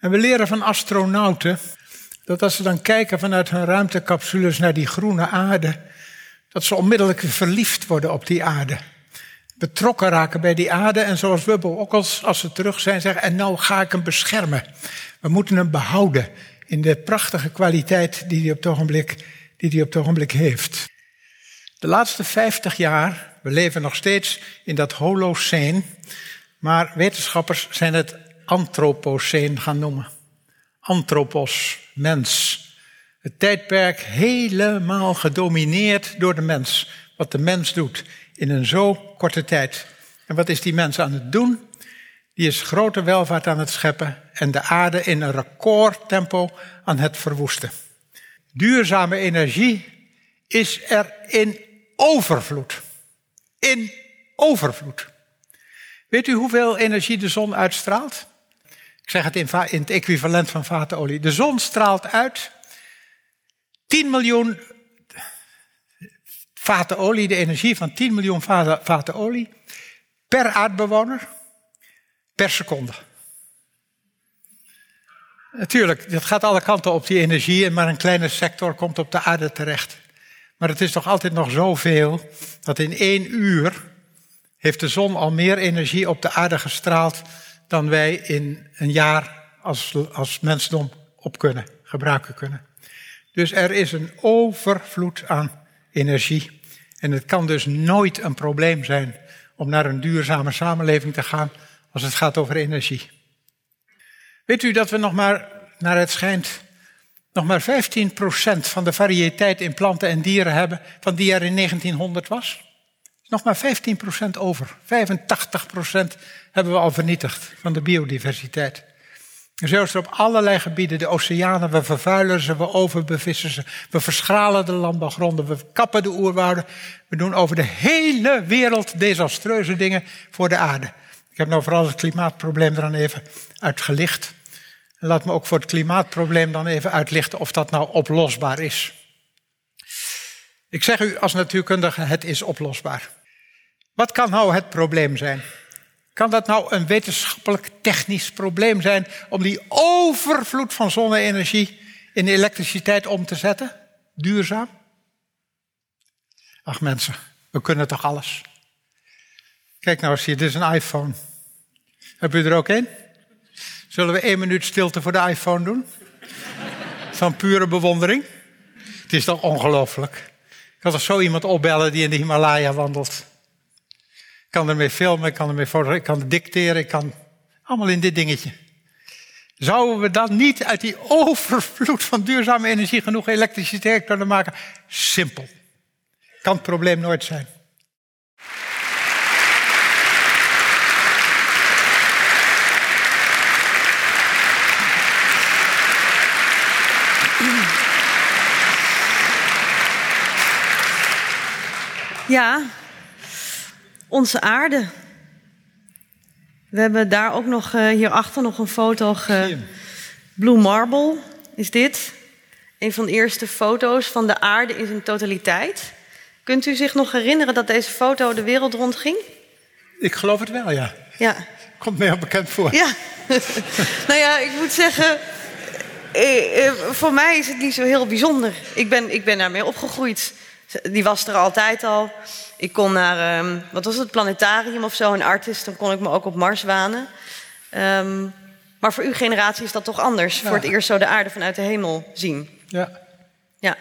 En we leren van astronauten dat als ze dan kijken vanuit hun ruimtecapsules naar die groene aarde, dat ze onmiddellijk verliefd worden op die aarde. Betrokken raken bij die aarde en zoals Wubbel ook als, als ze terug zijn zeggen, en nou ga ik hem beschermen. We moeten hem behouden in de prachtige kwaliteit die hij op het ogenblik, die hij op het ogenblik heeft. De laatste 50 jaar, we leven nog steeds in dat holoceen, maar wetenschappers zijn het antropoceen gaan noemen. Anthropos, mens. Het tijdperk helemaal gedomineerd door de mens. Wat de mens doet in een zo korte tijd. En wat is die mens aan het doen? Die is grote welvaart aan het scheppen en de aarde in een recordtempo aan het verwoesten. Duurzame energie is er in overvloed. In overvloed. Weet u hoeveel energie de zon uitstraalt? Ik zeg het in, het equivalent van vatenolie. De zon straalt uit 10 miljoen vaten olie, de energie van 10 miljoen vaten olie per aardbewoner per seconde. Natuurlijk, dat gaat alle kanten op die energie en maar een kleine sector komt op de aarde terecht. Maar het is toch altijd nog zoveel dat in één uur heeft de zon al meer energie op de aarde gestraald dan wij in een jaar als, als mensdom op kunnen, gebruiken kunnen. Dus er is een overvloed aan energie. En het kan dus nooit een probleem zijn om naar een duurzame samenleving te gaan als het gaat over energie. Weet u dat we nog maar, naar het schijnt, nog maar 15% van de variëteit in planten en dieren hebben van die er in 1900 was? Nog maar 15% over. 85% hebben we al vernietigd van de biodiversiteit. En is er op allerlei gebieden. De oceanen, we vervuilen ze, we overbevissen ze. We verschralen de landbouwgronden, we kappen de oerwouden. We doen over de hele wereld desastreuze dingen voor de aarde. Ik heb nou vooral het klimaatprobleem dan even uitgelicht. Laat me ook voor het klimaatprobleem dan even uitlichten of dat nou oplosbaar is. Ik zeg u als natuurkundige, het is oplosbaar. Wat kan nou het probleem zijn? Kan dat nou een wetenschappelijk technisch probleem zijn om die overvloed van zonne-energie in elektriciteit om te zetten? Duurzaam? Ach mensen, we kunnen toch alles? Kijk nou eens hier, dit is een iPhone. Heb u er ook een? Zullen we één minuut stilte voor de iPhone doen? Van pure bewondering? Het is toch ongelooflijk? Ik kan toch zo iemand opbellen die in de Himalaya wandelt? Kan ermee filmen, ik kan ermee fotograferen, ik kan dicteren, ik kan allemaal in dit dingetje. Zouden we dan niet uit die overvloed van duurzame energie genoeg elektriciteit kunnen maken? Simpel. Kan het probleem nooit zijn. Ja, onze aarde. We hebben daar ook nog uh, hierachter nog een foto. Ge... Blue Marble is dit. Een van de eerste foto's van de aarde in zijn totaliteit. Kunt u zich nog herinneren dat deze foto de wereld rondging? Ik geloof het wel, ja. Ja. Komt mij al bekend voor. Ja. nou ja, ik moet zeggen, eh, eh, voor mij is het niet zo heel bijzonder. Ik ben, ik ben daarmee opgegroeid. Die was er altijd al. Ik kon naar, um, wat was het, planetarium of zo, een artist. Dan kon ik me ook op Mars wanen. Um, maar voor uw generatie is dat toch anders? Voor het eerst zo de aarde vanuit de hemel zien. Ja. Ja.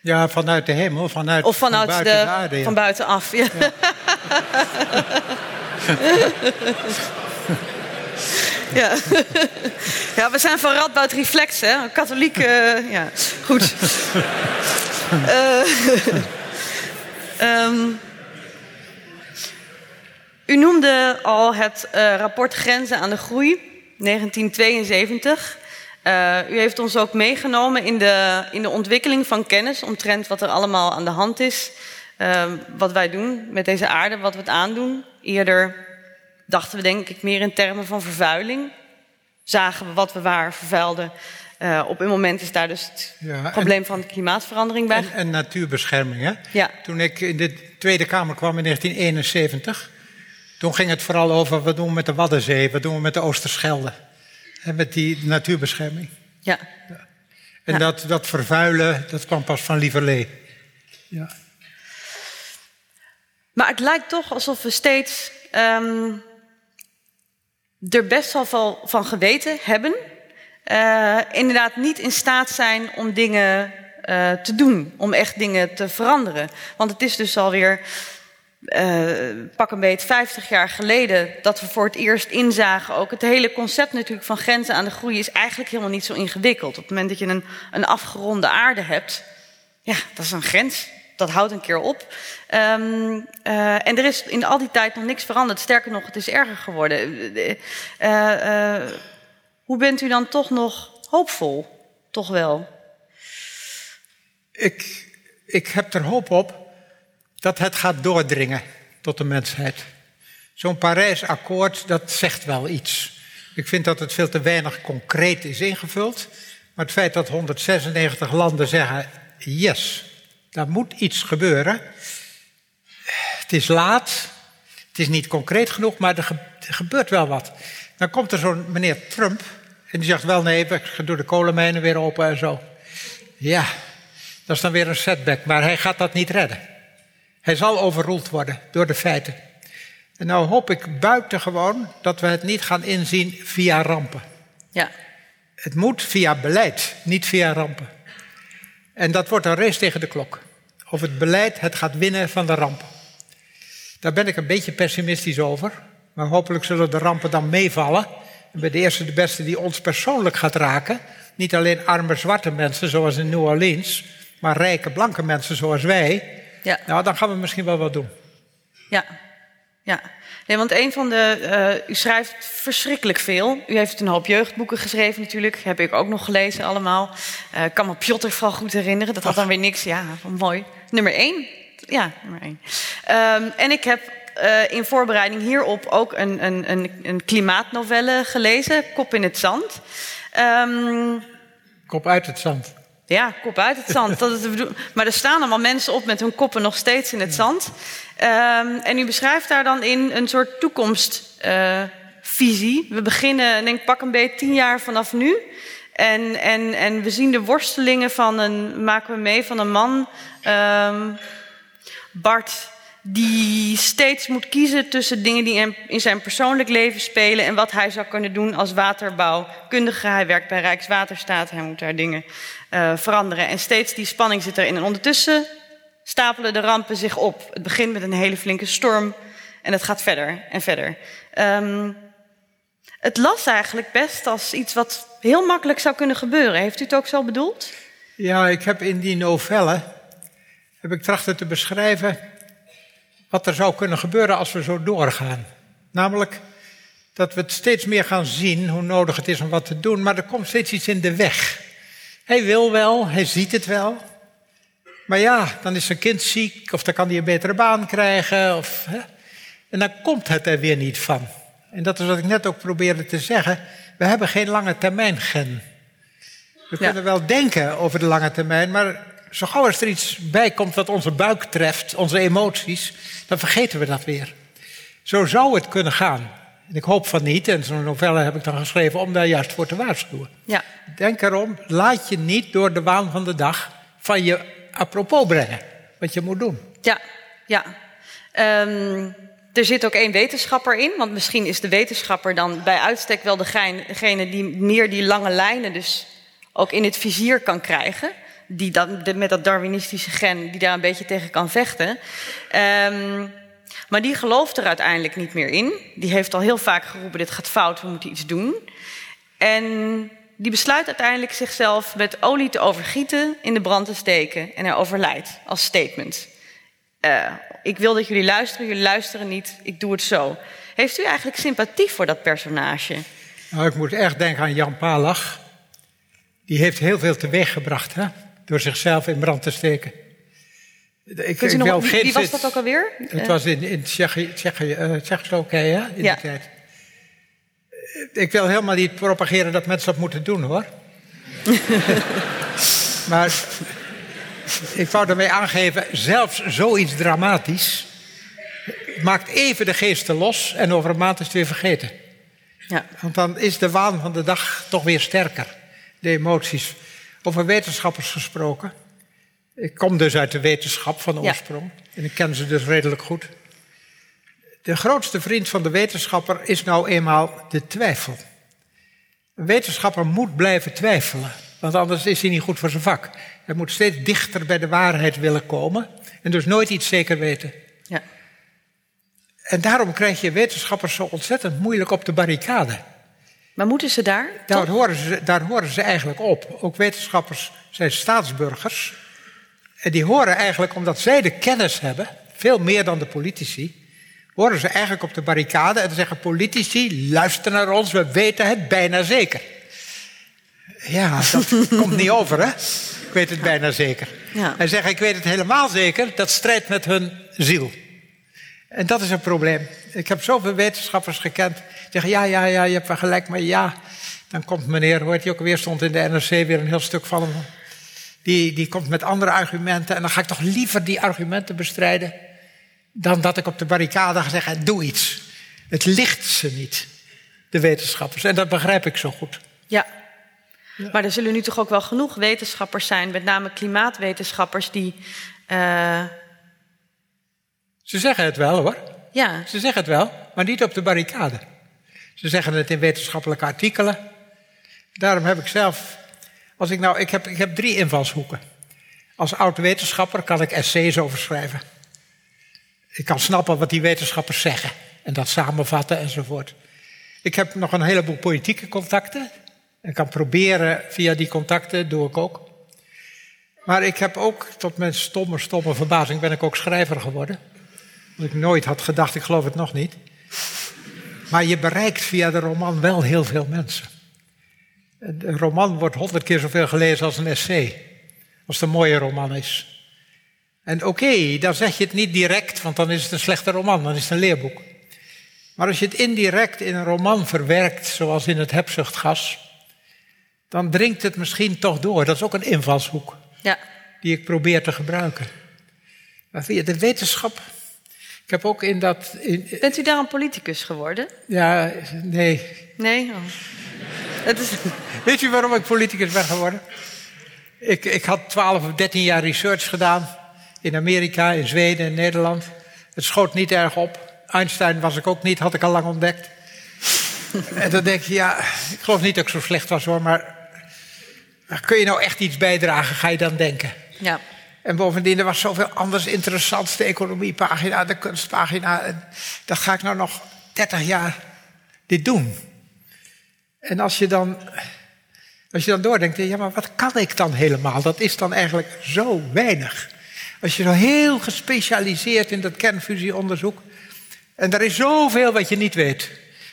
Ja, vanuit de hemel, vanuit, of vanuit van buiten de, de aarde. Ja. Van buitenaf, ja. ja. Ja. ja, we zijn van Radboud Reflex, hè? Katholiek, uh, ja. Goed. Uh, um, u noemde al het uh, rapport Grenzen aan de Groei, 1972. Uh, u heeft ons ook meegenomen in de, in de ontwikkeling van kennis omtrent wat er allemaal aan de hand is. Uh, wat wij doen met deze aarde, wat we het aandoen. Eerder dachten we denk ik meer in termen van vervuiling. Zagen we wat we waar vervuilden. Uh, op een moment is daar dus het ja, probleem en, van de klimaatverandering bij. En, en, natuurbescherming. Hè? Ja. Toen ik in de Tweede Kamer kwam in 1971, toen ging het vooral over wat doen we met de Waddenzee, wat doen we met de Oosterschelde. En met die natuurbescherming. Ja. En Ja. dat, dat vervuilen, dat kwam pas van Lieverlee. Ja. Maar het lijkt toch alsof we steeds ehm, er best wel van geweten hebben. Eh, inderdaad niet in staat zijn om dingen eh, te doen, om echt dingen te veranderen. Want het is dus alweer eh pak een beet 50 jaar geleden dat we voor het eerst inzagen. Ook het hele concept natuurlijk van grenzen aan de groei is eigenlijk helemaal niet zo ingewikkeld. Op het moment dat je een, een afgeronde aarde hebt, ja, dat is een grens. Dat houdt een keer op. Eh, en er is in al die tijd nog niks veranderd. Sterker nog, het is erger geworden. Eh, hoe bent u dan toch nog hoopvol? Toch wel? Ik, ik heb er hoop op dat het gaat doordringen tot de mensheid. Zo'n Parijsakkoord, dat zegt wel iets. Ik vind dat het veel te weinig concreet is ingevuld. Maar het feit dat 196 landen zeggen: yes, daar moet iets gebeuren. Het is laat, het is niet concreet genoeg, maar er, ge- er gebeurt wel wat. Dan komt er zo'n meneer Trump en die zegt: wel nee, we doen de kolenmijnen weer open en zo. Ja, dat is dan weer een setback, maar hij gaat dat niet redden. Hij zal overroeld worden door de feiten. En nou hoop ik buitengewoon dat we het niet gaan inzien via rampen. Ja, Het moet via beleid, niet via rampen. En dat wordt een race tegen de klok. Of het beleid het gaat winnen van de rampen. Daar ben ik een beetje pessimistisch over. Maar hopelijk zullen de rampen dan meevallen. En bij de eerste de beste die ons persoonlijk gaat raken. Niet alleen arme zwarte mensen zoals in New Orleans. Maar rijke blanke mensen zoals wij. ja. Nou, dan gaan we misschien wel wat doen. Ja, ja. Nee, want een van de. eh, u schrijft verschrikkelijk veel. U heeft een hoop jeugdboeken geschreven, natuurlijk. Heb ik ook nog gelezen, allemaal. Ik kan me Piotr vooral goed herinneren. Dat had dan weer niks. Ja, mooi. Nummer één. Ja, nummer één. Ehm, en ik heb eh, in voorbereiding hierop ook een, een, een, een klimaatnovelle gelezen, Kop in het Zand. Ehm, Kop uit het zand. ja, kop uit het zand. Dat is de bedoel- maar er staan allemaal mensen op met hun koppen nog steeds in het zand. Ehm, en u beschrijft daar dan in een soort toekomstvisie. we beginnen, denk ik, pak een beetje tien jaar vanaf nu. En, en, en we zien de worstelingen van een, maken we mee, van een man, ehm, Bart, die steeds moet kiezen tussen dingen die in zijn persoonlijk leven spelen en wat hij zou kunnen doen als waterbouwkundige. Hij werkt bij Rijkswaterstaat, hij moet daar dingen eh, veranderen. En steeds die spanning zit erin. En ondertussen stapelen de rampen zich op. Het begint met een hele flinke storm en het gaat verder en verder. Ehm, het las eigenlijk best als iets wat heel makkelijk zou kunnen gebeuren. Heeft u het ook zo bedoeld? Ja, ik heb in die novelle heb ik trachten te beschrijven wat er zou kunnen gebeuren als we zo doorgaan. Namelijk dat we het steeds meer gaan zien hoe nodig het is om wat te doen, maar er komt steeds iets in de weg. Hij wil wel, hij ziet het wel. Maar ja, dan is zijn kind ziek of dan kan hij een betere baan krijgen. Of, hè? En dan komt het er weer niet van. En dat is wat ik net ook probeerde te zeggen. We hebben geen lange termijn gen. We Ja. kunnen wel denken over de lange termijn, maar zo gauw als er iets bij komt wat onze buik treft, onze emoties, dan vergeten we dat weer. Zo zou het kunnen gaan. En ik hoop van niet, en zo'n novelle heb ik dan geschreven om daar juist voor te waarschuwen. Ja, Denk erom, laat je niet door de waan van de dag van je apropos brengen, wat je moet doen. Ja, ja. Ehm, er zit ook één wetenschapper in, want misschien is de wetenschapper dan bij uitstek wel degene, degene die meer die lange lijnen dus ook in het vizier kan krijgen. Die dan met dat Darwinistische gen, die daar een beetje tegen kan vechten. Ehm, maar die gelooft er uiteindelijk niet meer in. Die heeft al heel vaak geroepen: dit gaat fout, we moeten iets doen. En die besluit uiteindelijk zichzelf met olie te overgieten, in de brand te steken. En hij overlijdt als statement. Eh, ik wil dat jullie luisteren, jullie luisteren niet, ik doe het zo. Heeft u eigenlijk sympathie voor dat personage? Nou, ik moet echt denken aan Jan Palach. Die heeft heel veel teweeggebracht, hè? Door zichzelf in brand te steken. Ik, Kunt u ik nog, wie, wie was dat ook alweer? Het was in, in eh, Tsjechoslowakije hè, in Ja. die tijd. Ik wil helemaal niet propageren dat mensen dat moeten doen hoor. maar ik wou daarmee aangeven, zelfs zoiets dramatisch maakt even de geesten los en over een maand is het weer vergeten. Ja. Want dan is de waan van de dag toch weer sterker. De emoties. Over wetenschappers gesproken. Ik kom dus uit de wetenschap van Ja. oorsprong. En ik ken ze dus redelijk goed. De grootste vriend van de wetenschapper is nou eenmaal de twijfel. Een wetenschapper moet blijven twijfelen. Want anders is hij niet goed voor zijn vak. Hij moet steeds dichter bij de waarheid willen komen. En dus nooit iets zeker weten. Ja. En daarom krijg je wetenschappers zo ontzettend moeilijk op de barricade. Maar moeten ze daar? Daar horen, ze, daar horen ze eigenlijk op. Ook wetenschappers zijn staatsburgers. En die horen eigenlijk, omdat zij de kennis hebben, veel meer dan de politici, horen ze eigenlijk op de barricade en zeggen politici, luister naar ons, we weten het bijna zeker. Ja, dat komt niet over, hè? Ik weet het bijna zeker. Ja. En zeggen, ik weet het helemaal zeker, dat strijdt met hun ziel. En dat is een probleem. Ik heb zoveel wetenschappers gekend. Zeggen, ja, ja, ja, je hebt wel gelijk, maar ja. Dan komt meneer, heet die ook weer, stond in de NRC weer een heel stuk van hem. Die, die komt met andere argumenten. En dan ga ik toch liever die argumenten bestrijden. Dan dat ik op de barricade ga zeggen, doe iets. Het ligt ze niet, de wetenschappers. En dat begrijp ik zo goed. Ja. Maar er zullen nu toch ook wel genoeg wetenschappers zijn, met name klimaatwetenschappers, die. eh, Ze zeggen het wel hoor. ja, Ze zeggen het wel, maar niet op de barricade. Ze zeggen het in wetenschappelijke artikelen. Daarom heb ik zelf. Als ik, nou, ik, heb, ik heb drie invalshoeken. Als oud wetenschapper kan ik essays over schrijven. Ik kan snappen wat die wetenschappers zeggen. En dat samenvatten enzovoort. Ik heb nog een heleboel politieke contacten. En kan proberen via die contacten, doe ik ook. Maar ik heb ook, tot mijn stomme, stomme verbazing, ben ik ook schrijver geworden. Wat ik nooit had gedacht, ik geloof het nog niet. Maar je bereikt via de roman wel heel veel mensen. Een roman wordt honderd keer zoveel gelezen als een essay. Als het een mooie roman is. En oké, dan zeg je het niet direct, want dan is het een slechte roman, dan is het een leerboek. Maar als je het indirect in een roman verwerkt, zoals in het hebzuchtgas, dan dringt het misschien toch door. Dat is ook een invalshoek ja, die ik probeer te gebruiken. Maar via de wetenschap. Ik heb ook in dat. In, bent u daar een politicus geworden? ja, nee. Nee? Oh. Het is, Weet u waarom ik politicus ben geworden? Ik, ik had 12 of 13 jaar research gedaan. In Amerika, in Zweden, in Nederland. Het schoot niet erg op. Einstein was ik ook niet, had ik al lang ontdekt. en dan denk je, ja, ik geloof niet dat ik zo slecht was hoor, maar. maar kun je nou echt iets bijdragen, ga je dan denken. ja, En bovendien, er was zoveel anders interessants. De economiepagina, de kunstpagina. En dat ga ik nou nog 30 jaar dit doen. En als je dan, als je dan doordenkt, ja, maar wat kan ik dan helemaal? Dat is dan eigenlijk zo weinig. Als je zo heel gespecialiseerd in dat kernfusieonderzoek. En er is zoveel wat je niet weet.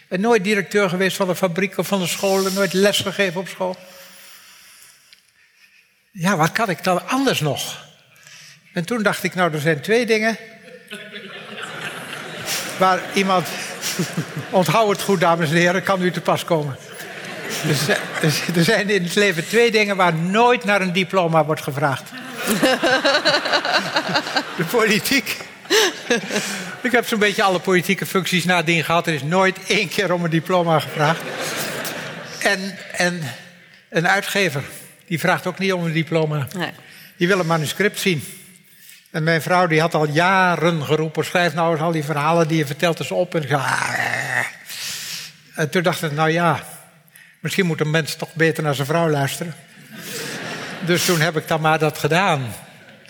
En nooit directeur geweest van een fabriek of van een school. En nooit les gegeven op school. Ja, wat kan ik dan anders nog? En toen dacht ik, nou, er zijn twee dingen. Waar iemand. Onthoud het goed, dames en heren, kan u te pas komen. Er zijn- in het leven twee dingen waar nooit naar een diploma wordt gevraagd: de politiek. Ik heb zo'n beetje alle politieke functies nadien gehad. Er is nooit één keer om een diploma gevraagd. En, en een uitgever, die vraagt ook niet om een diploma. Die wil een manuscript zien. En mijn vrouw die had al jaren geroepen: schrijf nou eens al die verhalen die je vertelt eens op. En, ik zei, "Ah." en toen dacht ik: nou ja, misschien moet een mens toch beter naar zijn vrouw luisteren. dus toen heb ik dan maar dat gedaan.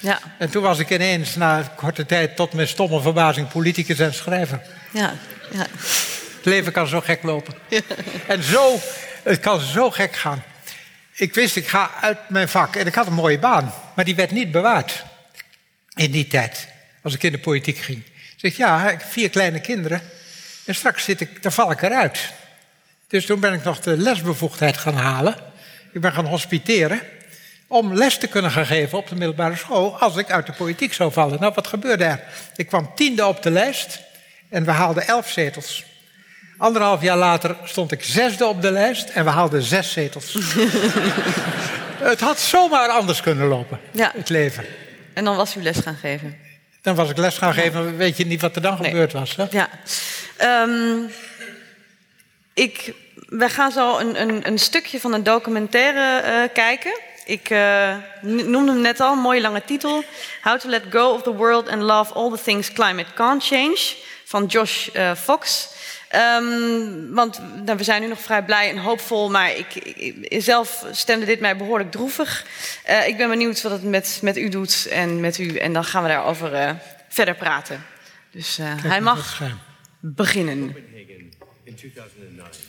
Ja, En toen was ik ineens na korte tijd tot mijn stomme verbazing politicus en schrijver. ja, ja. Het leven kan zo gek lopen. En zo, het kan zo gek gaan. Ik wist, ik ga uit mijn vak. En ik had een mooie baan. Maar die werd niet bewaard. In die tijd. Als ik in de politiek ging. Ik zeg, ja, ik heb vier kleine kinderen. En straks zit ik, dan val ik eruit. Dus toen ben ik nog de lesbevoegdheid gaan halen. Ik ben gaan hospiteren. Om les te kunnen gaan geven op de middelbare school. Als ik uit de politiek zou vallen. Nou, wat gebeurde er? Ik kwam tiende op de lijst. En we haalden elf zetels. Anderhalf jaar later stond ik zesde op de lijst en we haalden zes zetels. het had zomaar anders kunnen lopen, Ja. het leven. En dan was u les gaan geven. Dan was ik les gaan geven, dan weet je niet wat er dan Nee. gebeurd was. Hè? Ja. Ehm, ik, we gaan zo een, een, een stukje van een documentaire uh, kijken. Ik uh, noemde hem net al, een mooie lange titel. How to let go of the world and love all the things climate can't change. Van Josh uh, Fox. Um, want nou, we zijn nu nog vrij blij en hoopvol, maar ik, ik zelf stemde dit mij behoorlijk droevig. Uh, ik ben benieuwd wat het met, met u doet en met u. En dan gaan we daarover uh, verder praten. Dus uh, hij mag beginnen. In 2009.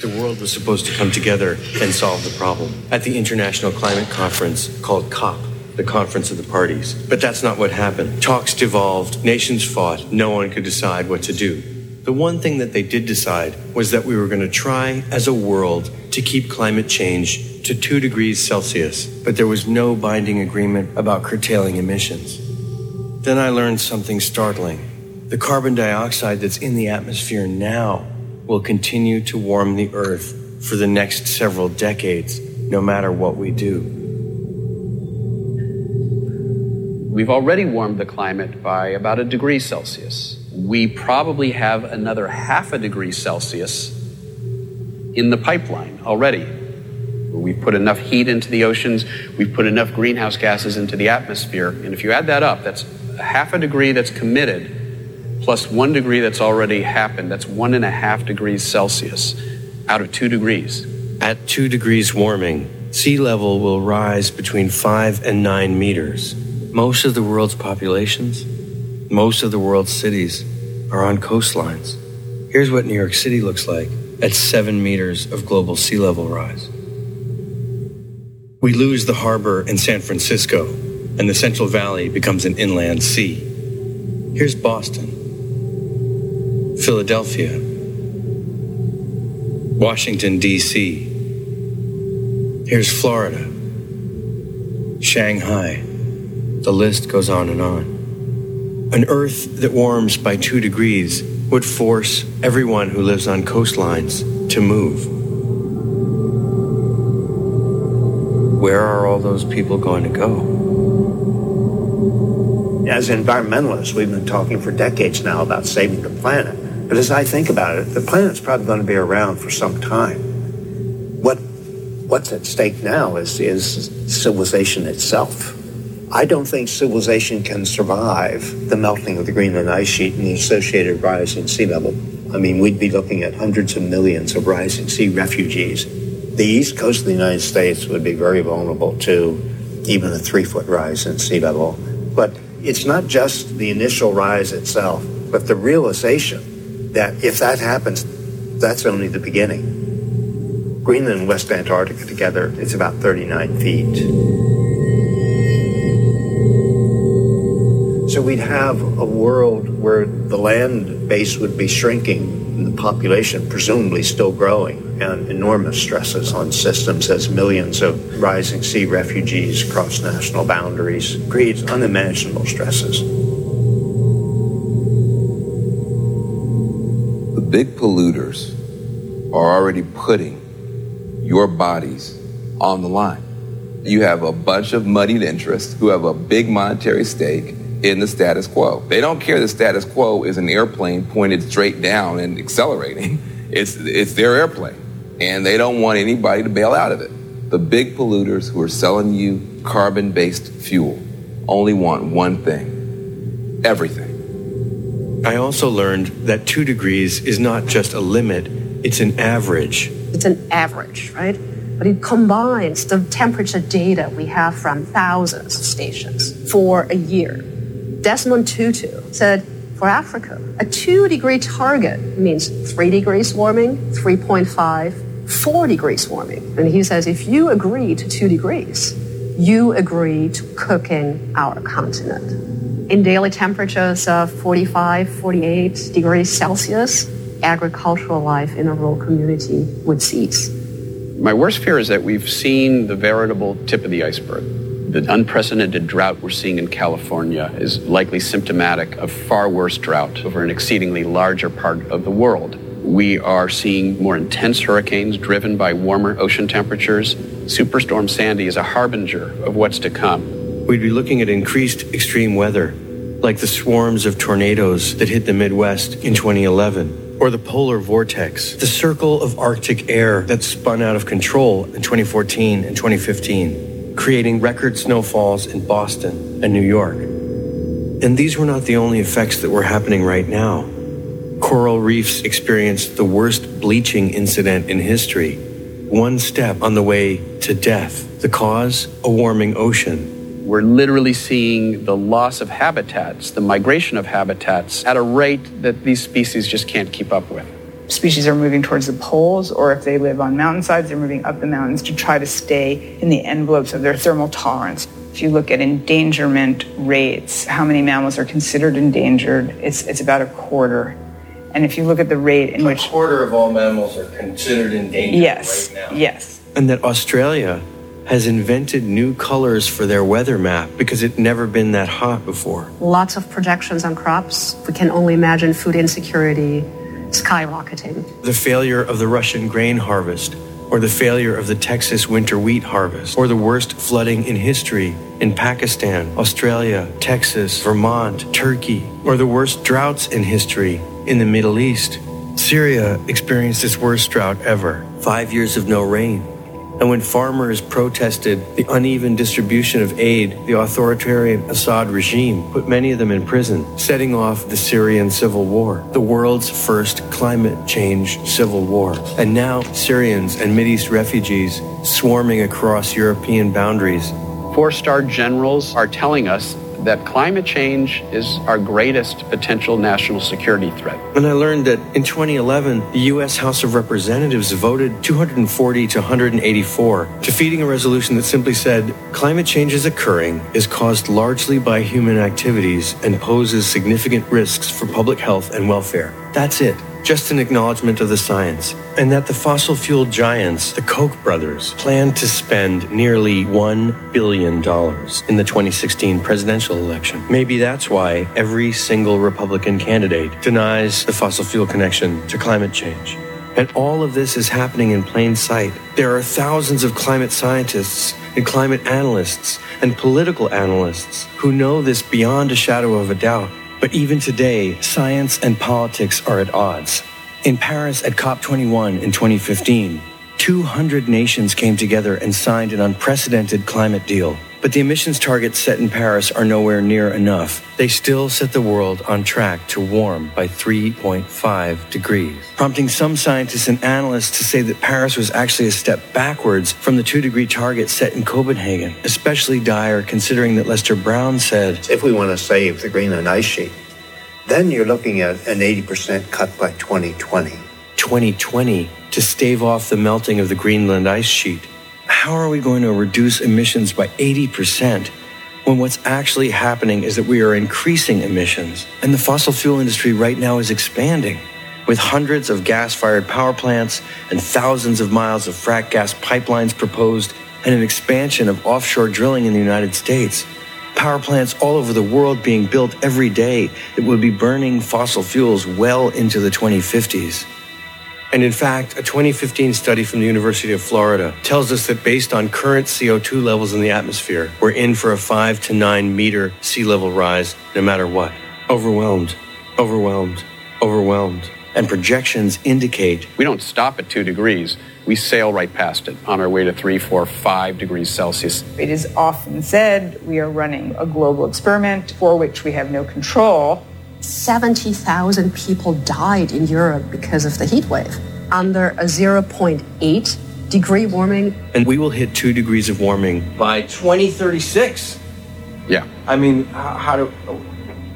The world was supposed to come together and solve the problem at the International Climate Conference called COP. the conference of the parties. But that's not what happened. Talks devolved, nations fought, no one could decide what to do. The one thing that they did decide was that we were going to try as a world to keep climate change to 2 degrees Celsius, but there was no binding agreement about curtailing emissions. Then I learned something startling. The carbon dioxide that's in the atmosphere now will continue to warm the Earth for the next several decades, no matter what we do. We've already warmed the climate by about a degree Celsius we probably have another half a degree Celsius in the pipeline already. We've put enough heat into the oceans, we've put enough greenhouse gases into the atmosphere, and if you add that up, that's a half a degree that's committed plus one degree that's already happened. That's one and a half degrees Celsius out of two degrees. At two degrees warming, sea level will rise between five and nine meters. Most of the world's populations most of the world's cities are on coastlines. Here's what New York City looks like at seven meters of global sea level rise. We lose the harbor in San Francisco, and the Central Valley becomes an inland sea. Here's Boston, Philadelphia, Washington, D.C. Here's Florida, Shanghai. The list goes on and on. An Earth that warms by two degrees would force everyone who lives on coastlines to move. Where are all those people going to go? As environmentalists, we've been talking for decades now about saving the planet. But as I think about it, the planet's probably going to be around for some time. What, what's at stake now is, is civilization itself. I don't think civilization can survive the melting of the Greenland ice sheet and the associated rise in sea level. I mean, we'd be looking at hundreds of millions of rising sea refugees. The east coast of the United States would be very vulnerable to even a three foot rise in sea level. But it's not just the initial rise itself, but the realization that if that happens, that's only the beginning. Greenland and West Antarctica together, it's about 39 feet. So we'd have a world where the land base would be shrinking and the population presumably still growing and enormous stresses on systems as millions of rising sea refugees cross national boundaries creates unimaginable stresses. The big polluters are already putting your bodies on the line. You have a bunch of muddied interests who have a big monetary stake in the status quo. They don't care the status quo is an airplane pointed straight down and accelerating. It's, it's their airplane, and they don't want anybody to bail out of it. The big polluters who are selling you carbon based fuel only want one thing everything. I also learned that two degrees is not just a limit, it's an average. It's an average, right? But it combines the temperature data we have from thousands of stations for a year Desmond Tutu said for Africa, a two degree target means three degrees warming, 3.5, four degrees warming. And he says if you agree to two degrees, you agree to cooking our continent. In daily temperatures of 45, 48 degrees Celsius, agricultural life in a rural community would cease. My worst fear is that we've seen the veritable tip of the iceberg. The unprecedented drought we're seeing in California is likely symptomatic of far worse drought over an exceedingly larger part of the world. We are seeing more intense hurricanes driven by warmer ocean temperatures. Superstorm Sandy is a harbinger of what's to come. We'd be looking at increased extreme weather, like the swarms of tornadoes that hit the Midwest in 2011 or the polar vortex, the circle of Arctic air that spun out of control in 2014 and 2015, creating record snowfalls in Boston and New York. And these were not the only effects that were happening right now. Coral reefs experienced the worst bleaching incident in history, one step on the way to death. The cause? A warming ocean. We're literally seeing the loss of habitats, the migration of habitats at a rate that these species just can't keep up with. Species are moving towards the poles, or if they live on mountainsides, they're moving up the mountains to try to stay in the envelopes of their thermal tolerance. If you look at endangerment rates, how many mammals are considered endangered, it's, it's about a quarter. And if you look at the rate in a which. A quarter of all mammals are considered endangered Yes, right now. yes. And that Australia has invented new colors for their weather map because it never been that hot before. Lots of projections on crops. We can only imagine food insecurity skyrocketing. The failure of the Russian grain harvest, or the failure of the Texas winter wheat harvest, or the worst flooding in history in Pakistan, Australia, Texas, Vermont, Turkey, or the worst droughts in history in the Middle East. Syria experienced its worst drought ever, five years of no rain. And when farmers protested the uneven distribution of aid, the authoritarian Assad regime put many of them in prison, setting off the Syrian civil war, the world's first climate change civil war. And now Syrians and Mideast refugees swarming across European boundaries. Four star generals are telling us that climate change is our greatest potential national security threat. And I learned that in 2011, the U.S. House of Representatives voted 240 to 184, defeating a resolution that simply said climate change is occurring, is caused largely by human activities, and poses significant risks for public health and welfare. That's it. Just an acknowledgement of the science. And that the fossil fuel giants, the Koch brothers, plan to spend nearly $1 billion in the 2016 presidential election. Maybe that's why every single Republican candidate denies the fossil fuel connection to climate change. And all of this is happening in plain sight. There are thousands of climate scientists and climate analysts and political analysts who know this beyond a shadow of a doubt. But even today, science and politics are at odds. In Paris at COP21 in 2015, 200 nations came together and signed an unprecedented climate deal. But the emissions targets set in Paris are nowhere near enough. They still set the world on track to warm by 3.5 degrees, prompting some scientists and analysts to say that Paris was actually a step backwards from the 2 degree target set in Copenhagen, especially dire considering that Lester Brown said, If we want to save the Greenland ice sheet, then you're looking at an 80% cut by 2020. 2020 to stave off the melting of the Greenland ice sheet. How are we going to reduce emissions by 80% when what's actually happening is that we are increasing emissions? And the fossil fuel industry right now is expanding with hundreds of gas fired power plants and thousands of miles of frack gas pipelines proposed and an expansion of offshore drilling in the United States. Power plants all over the world being built every day that would be burning fossil fuels well into the 2050s. And in fact, a 2015 study from the University of Florida tells us that based on current CO2 levels in the atmosphere, we're in for a five to nine meter sea level rise no matter what. Overwhelmed, overwhelmed, overwhelmed. And projections indicate We don't stop at two degrees. We sail right past it on our way to three, four, five degrees Celsius. It is often said we are running a global experiment for which we have no control. 70,000 people died in Europe because of the heat wave. Under a 0.8 degree warming, and we will hit two degrees of warming by 2036. Yeah. I mean, how do.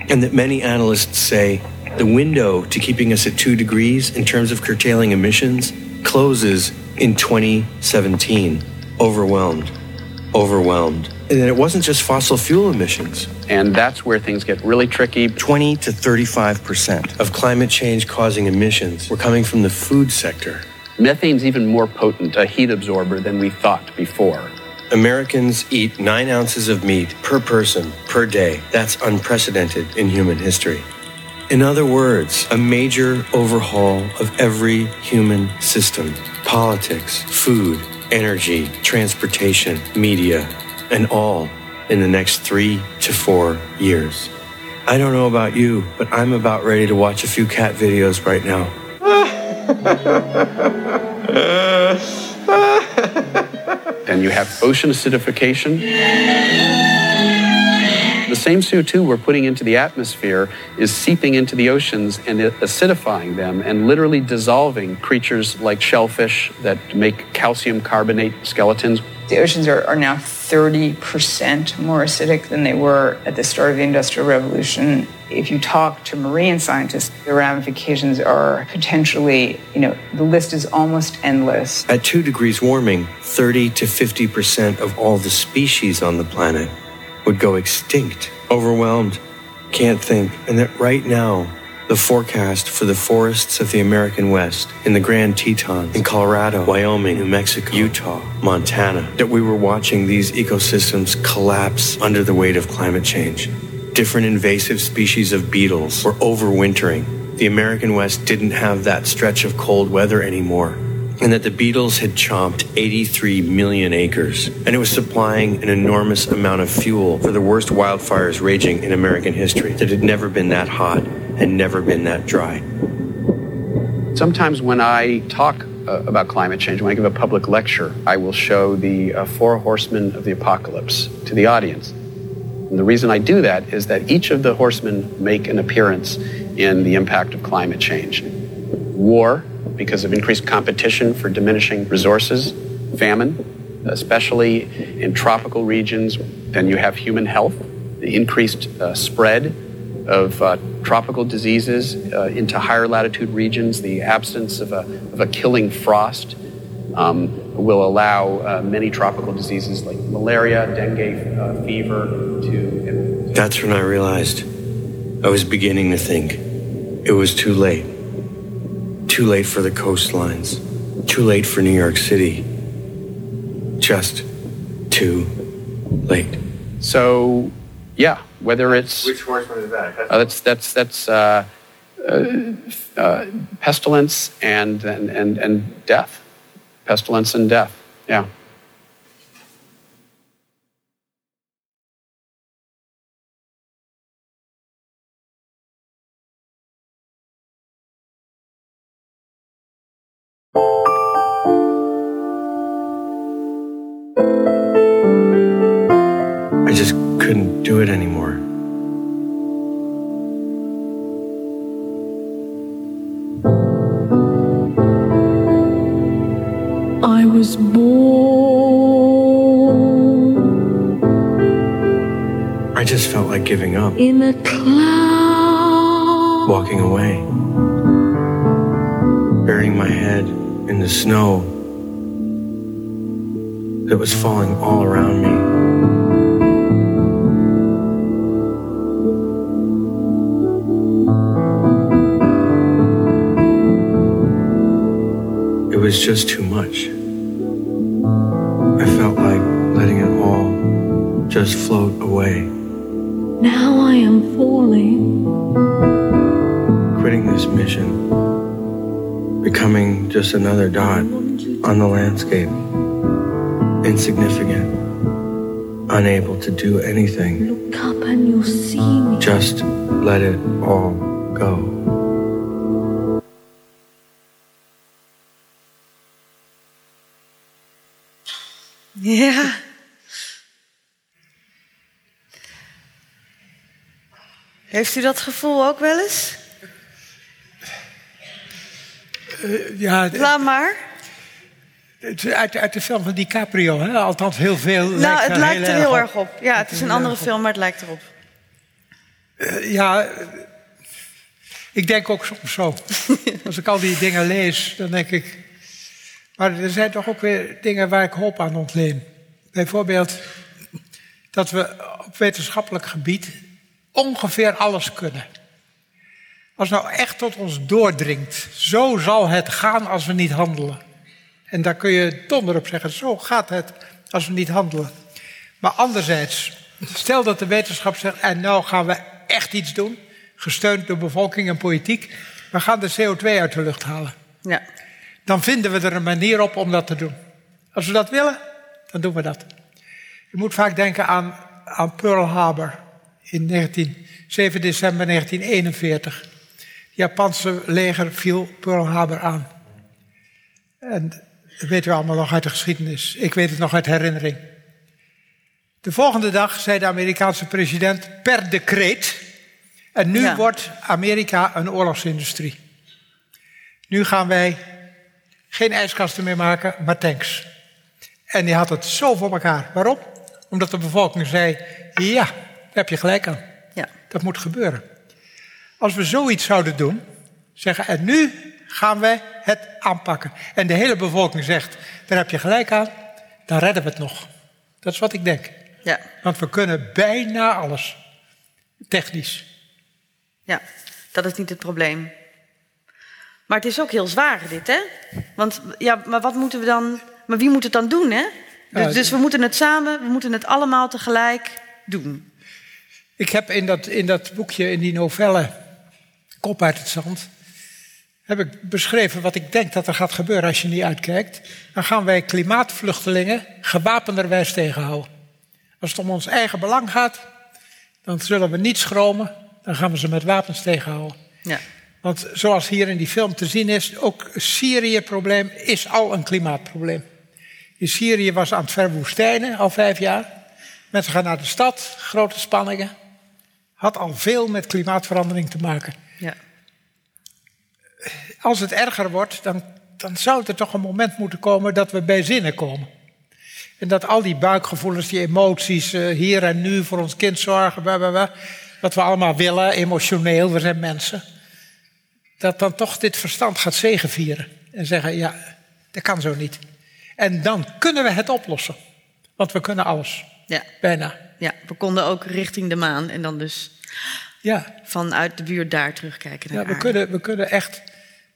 And that many analysts say the window to keeping us at two degrees in terms of curtailing emissions closes in 2017. Overwhelmed. Overwhelmed. And then it wasn't just fossil fuel emissions. And that's where things get really tricky. 20 to 35% of climate change causing emissions were coming from the food sector. Methane's even more potent a heat absorber than we thought before. Americans eat nine ounces of meat per person per day. That's unprecedented in human history. In other words, a major overhaul of every human system politics, food, energy, transportation, media, and all in the next three to four years. I don't know about you, but I'm about ready to watch a few cat videos right now. and you have ocean acidification. The same CO2 we're putting into the atmosphere is seeping into the oceans and acidifying them and literally dissolving creatures like shellfish that make calcium carbonate skeletons. The oceans are, are now 30% more acidic than they were at the start of the Industrial Revolution. If you talk to marine scientists, the ramifications are potentially, you know, the list is almost endless. At 2 degrees warming, 30 to 50% of all the species on the planet would go extinct, overwhelmed, can't think, and that right now, the forecast for the forests of the American West, in the Grand Tetons, in Colorado, Wyoming, New Mexico, Utah, Montana, that we were watching these ecosystems collapse under the weight of climate change. Different invasive species of beetles were overwintering. The American West didn't have that stretch of cold weather anymore and that the beetles had chomped 83 million acres, and it was supplying an enormous amount of fuel for the worst wildfires raging in American history that had never been that hot and never been that dry. Sometimes when I talk uh, about climate change, when I give a public lecture, I will show the uh, four horsemen of the apocalypse to the audience. And the reason I do that is that each of the horsemen make an appearance in the impact of climate change. War, because of increased competition for diminishing resources, famine, especially in tropical regions. Then you have human health, the increased uh, spread of uh, tropical diseases uh, into higher latitude regions, the absence of a, of a killing frost. Um, will allow uh, many tropical diseases like malaria, dengue uh, fever to. That's when I realized I was beginning to think it was too late. Too late for the coastlines. Too late for New York City. Just too late. So, yeah, whether it's which horseman is that? Uh, that's that's that's uh, uh, uh, pestilence and, and and and death. Pestilence and death. Yeah. Was falling all around me. It was just too much. I felt like letting it all just float away. Now I am falling. quitting this mission, becoming just another dot on the landscape, insignificant, unable to do anything. Look up and you'll see me. Just let it all go. Yeah. Heeft u dat gevoel ook wel eens? Eh, ja, Laat eh, maar. Uit, uit de film van DiCaprio, hè? althans heel veel. Nou, het lijkt er heel erg op. Ja, het is een andere film, maar het lijkt erop. Eh, ja, eh, ik denk ook soms zo. Als ik al die dingen lees, dan denk ik. Maar er zijn toch ook weer dingen waar ik hoop aan ontleen. Bijvoorbeeld dat we op wetenschappelijk gebied ongeveer alles kunnen. Als nou echt tot ons doordringt, zo zal het gaan als we niet handelen. En daar kun je donder op zeggen, zo gaat het als we niet handelen. Maar anderzijds, stel dat de wetenschap zegt, en nou gaan we echt iets doen, gesteund door bevolking en politiek, we gaan de CO2 uit de lucht halen. Ja. Dan vinden we er een manier op om dat te doen. Als we dat willen, dan doen we dat. Je moet vaak denken aan, aan Pearl Harbor in 19, 7 december 1941. Het Japanse leger viel Pearl Harbor aan. En dat weten we allemaal nog uit de geschiedenis. Ik weet het nog uit herinnering. De volgende dag zei de Amerikaanse president per decreet. En nu Ja. wordt Amerika een oorlogsindustrie. Nu gaan wij geen ijskasten meer maken, maar tanks. En die had het zo voor elkaar. Waarom? Omdat de bevolking zei: ja, daar heb je gelijk aan. Ja. Dat moet gebeuren. Als we zoiets zouden doen, zeggen en nu gaan we het aanpakken. En de hele bevolking zegt, daar heb je gelijk aan, dan redden we het nog. Dat is wat ik denk. Ja. Want we kunnen bijna alles. Technisch. Ja, dat is niet het probleem. Maar het is ook heel zwaar, dit, hè? Want ja, maar wat moeten we dan. Maar wie moet het dan doen, hè? Dus, Ja, dus we moeten het samen, we moeten het allemaal tegelijk doen. Ik heb in dat, in dat boekje, in die novelle Kop uit het zand, heb ik beschreven wat ik denk dat er gaat gebeuren als je niet uitkijkt. Dan gaan wij klimaatvluchtelingen gewapenderwijs tegenhouden. Als het om ons eigen belang gaat, dan zullen we niet schromen. Dan gaan we ze met wapens tegenhouden. Ja. Want zoals hier in die film te zien is, ook Syrië-probleem is al een klimaatprobleem. In Syrië was aan het verwoestijnen al vijf jaar. Mensen gaan naar de stad, grote spanningen. Had al veel met klimaatverandering te maken. Ja. Als het erger wordt, dan, dan zou er toch een moment moeten komen dat we bij zinnen komen. En dat al die buikgevoelens, die emoties, eh, hier en nu voor ons kind zorgen, wat we allemaal willen, emotioneel, we zijn mensen. Dat dan toch dit verstand gaat zegevieren. En zeggen, ja, dat kan zo niet. En dan kunnen we het oplossen. Want we kunnen alles, Ja. bijna. ja, we konden ook richting de maan en dan dus Ja, vanuit de buurt daar terugkijken naar ja we, aarde. kunnen, we kunnen echt,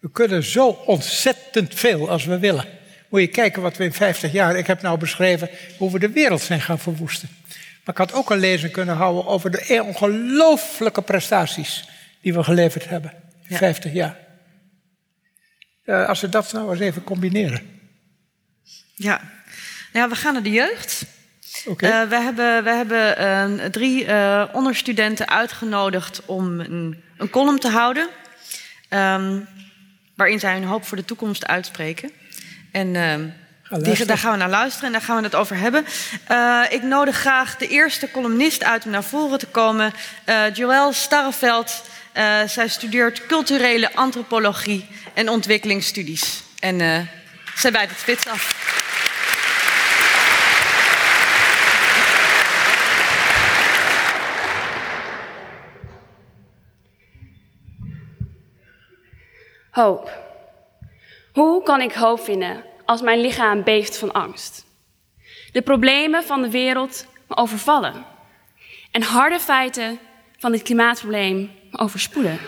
we kunnen zo ontzettend veel als we willen. Moet je kijken wat we in 50 jaar, ik heb nou beschreven hoe we de wereld zijn gaan verwoesten. Maar ik had ook een lezing kunnen houden over de ongelooflijke prestaties die we geleverd hebben in Ja. 50 jaar. Eh, als we dat nou eens even combineren. Ja. ja, we gaan naar de jeugd. Oké. Eh, we hebben, we hebben eh, drie onderstudenten uitgenodigd om een, een column te houden. ehm, waarin zij hun hoop voor de toekomst uitspreken. En ehm, die, daar gaan we naar luisteren en daar gaan we het over hebben. Eh, ik nodig graag de eerste columnist uit om naar voren te komen. Eh Joël Starreveld. Eh, zij studeert culturele antropologie en ontwikkelingsstudies. En zij bijt het spits af. Hoop. Hoe kan ik hoop vinden als mijn lichaam beeft van angst? De problemen van de wereld me overvallen. En harde feiten van dit klimaatprobleem me overspoelen.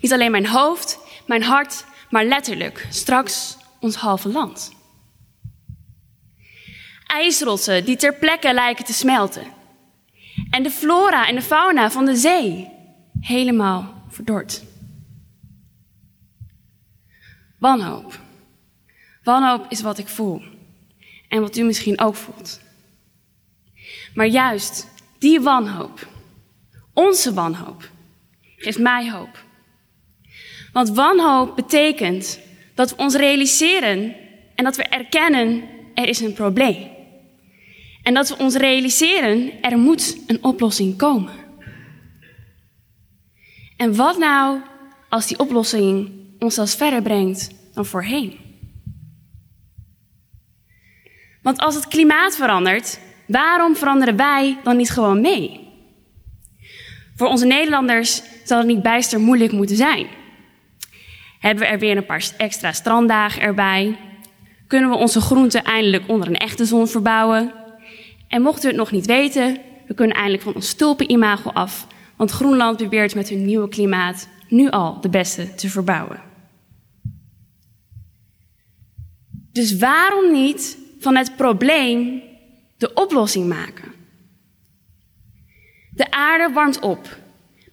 Niet alleen mijn hoofd, mijn hart, maar letterlijk straks ons halve land. IJsrotsen die ter plekke lijken te smelten. En de flora en de fauna van de zee helemaal verdord. Wanhoop. Wanhoop is wat ik voel. En wat u misschien ook voelt. Maar juist die wanhoop, onze wanhoop, geeft mij hoop. Want wanhoop betekent dat we ons realiseren en dat we erkennen er is een probleem. En dat we ons realiseren er moet een oplossing komen. En wat nou als die oplossing ons zelfs verder brengt dan voorheen? Want als het klimaat verandert, waarom veranderen wij dan niet gewoon mee? Voor onze Nederlanders zal het niet bijster moeilijk moeten zijn. Hebben we er weer een paar extra stranddagen erbij? Kunnen we onze groenten eindelijk onder een echte zon verbouwen? En mochten we het nog niet weten, we kunnen eindelijk van ons stulpen-imago af, want Groenland probeert met hun nieuwe klimaat nu al de beste te verbouwen. Dus waarom niet van het probleem de oplossing maken? De aarde warmt op,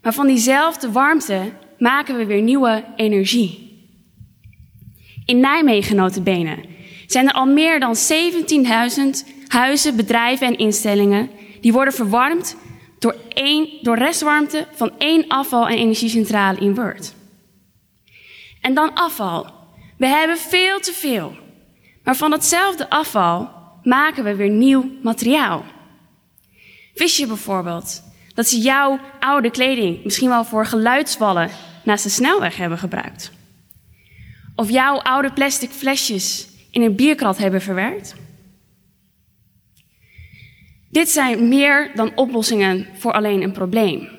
maar van diezelfde warmte maken we weer nieuwe energie. In Nijmegen, zijn er al meer dan 17.000 huizen, bedrijven en instellingen die worden verwarmd door, één, door restwarmte van één afval- en energiecentrale in Word. En dan afval. We hebben veel te veel. Maar van datzelfde afval maken we weer nieuw materiaal. Wist je bijvoorbeeld dat ze jouw oude kleding misschien wel voor geluidswallen naast de snelweg hebben gebruikt? Of jouw oude plastic flesjes in een bierkrat hebben verwerkt? Dit zijn meer dan oplossingen voor alleen een probleem.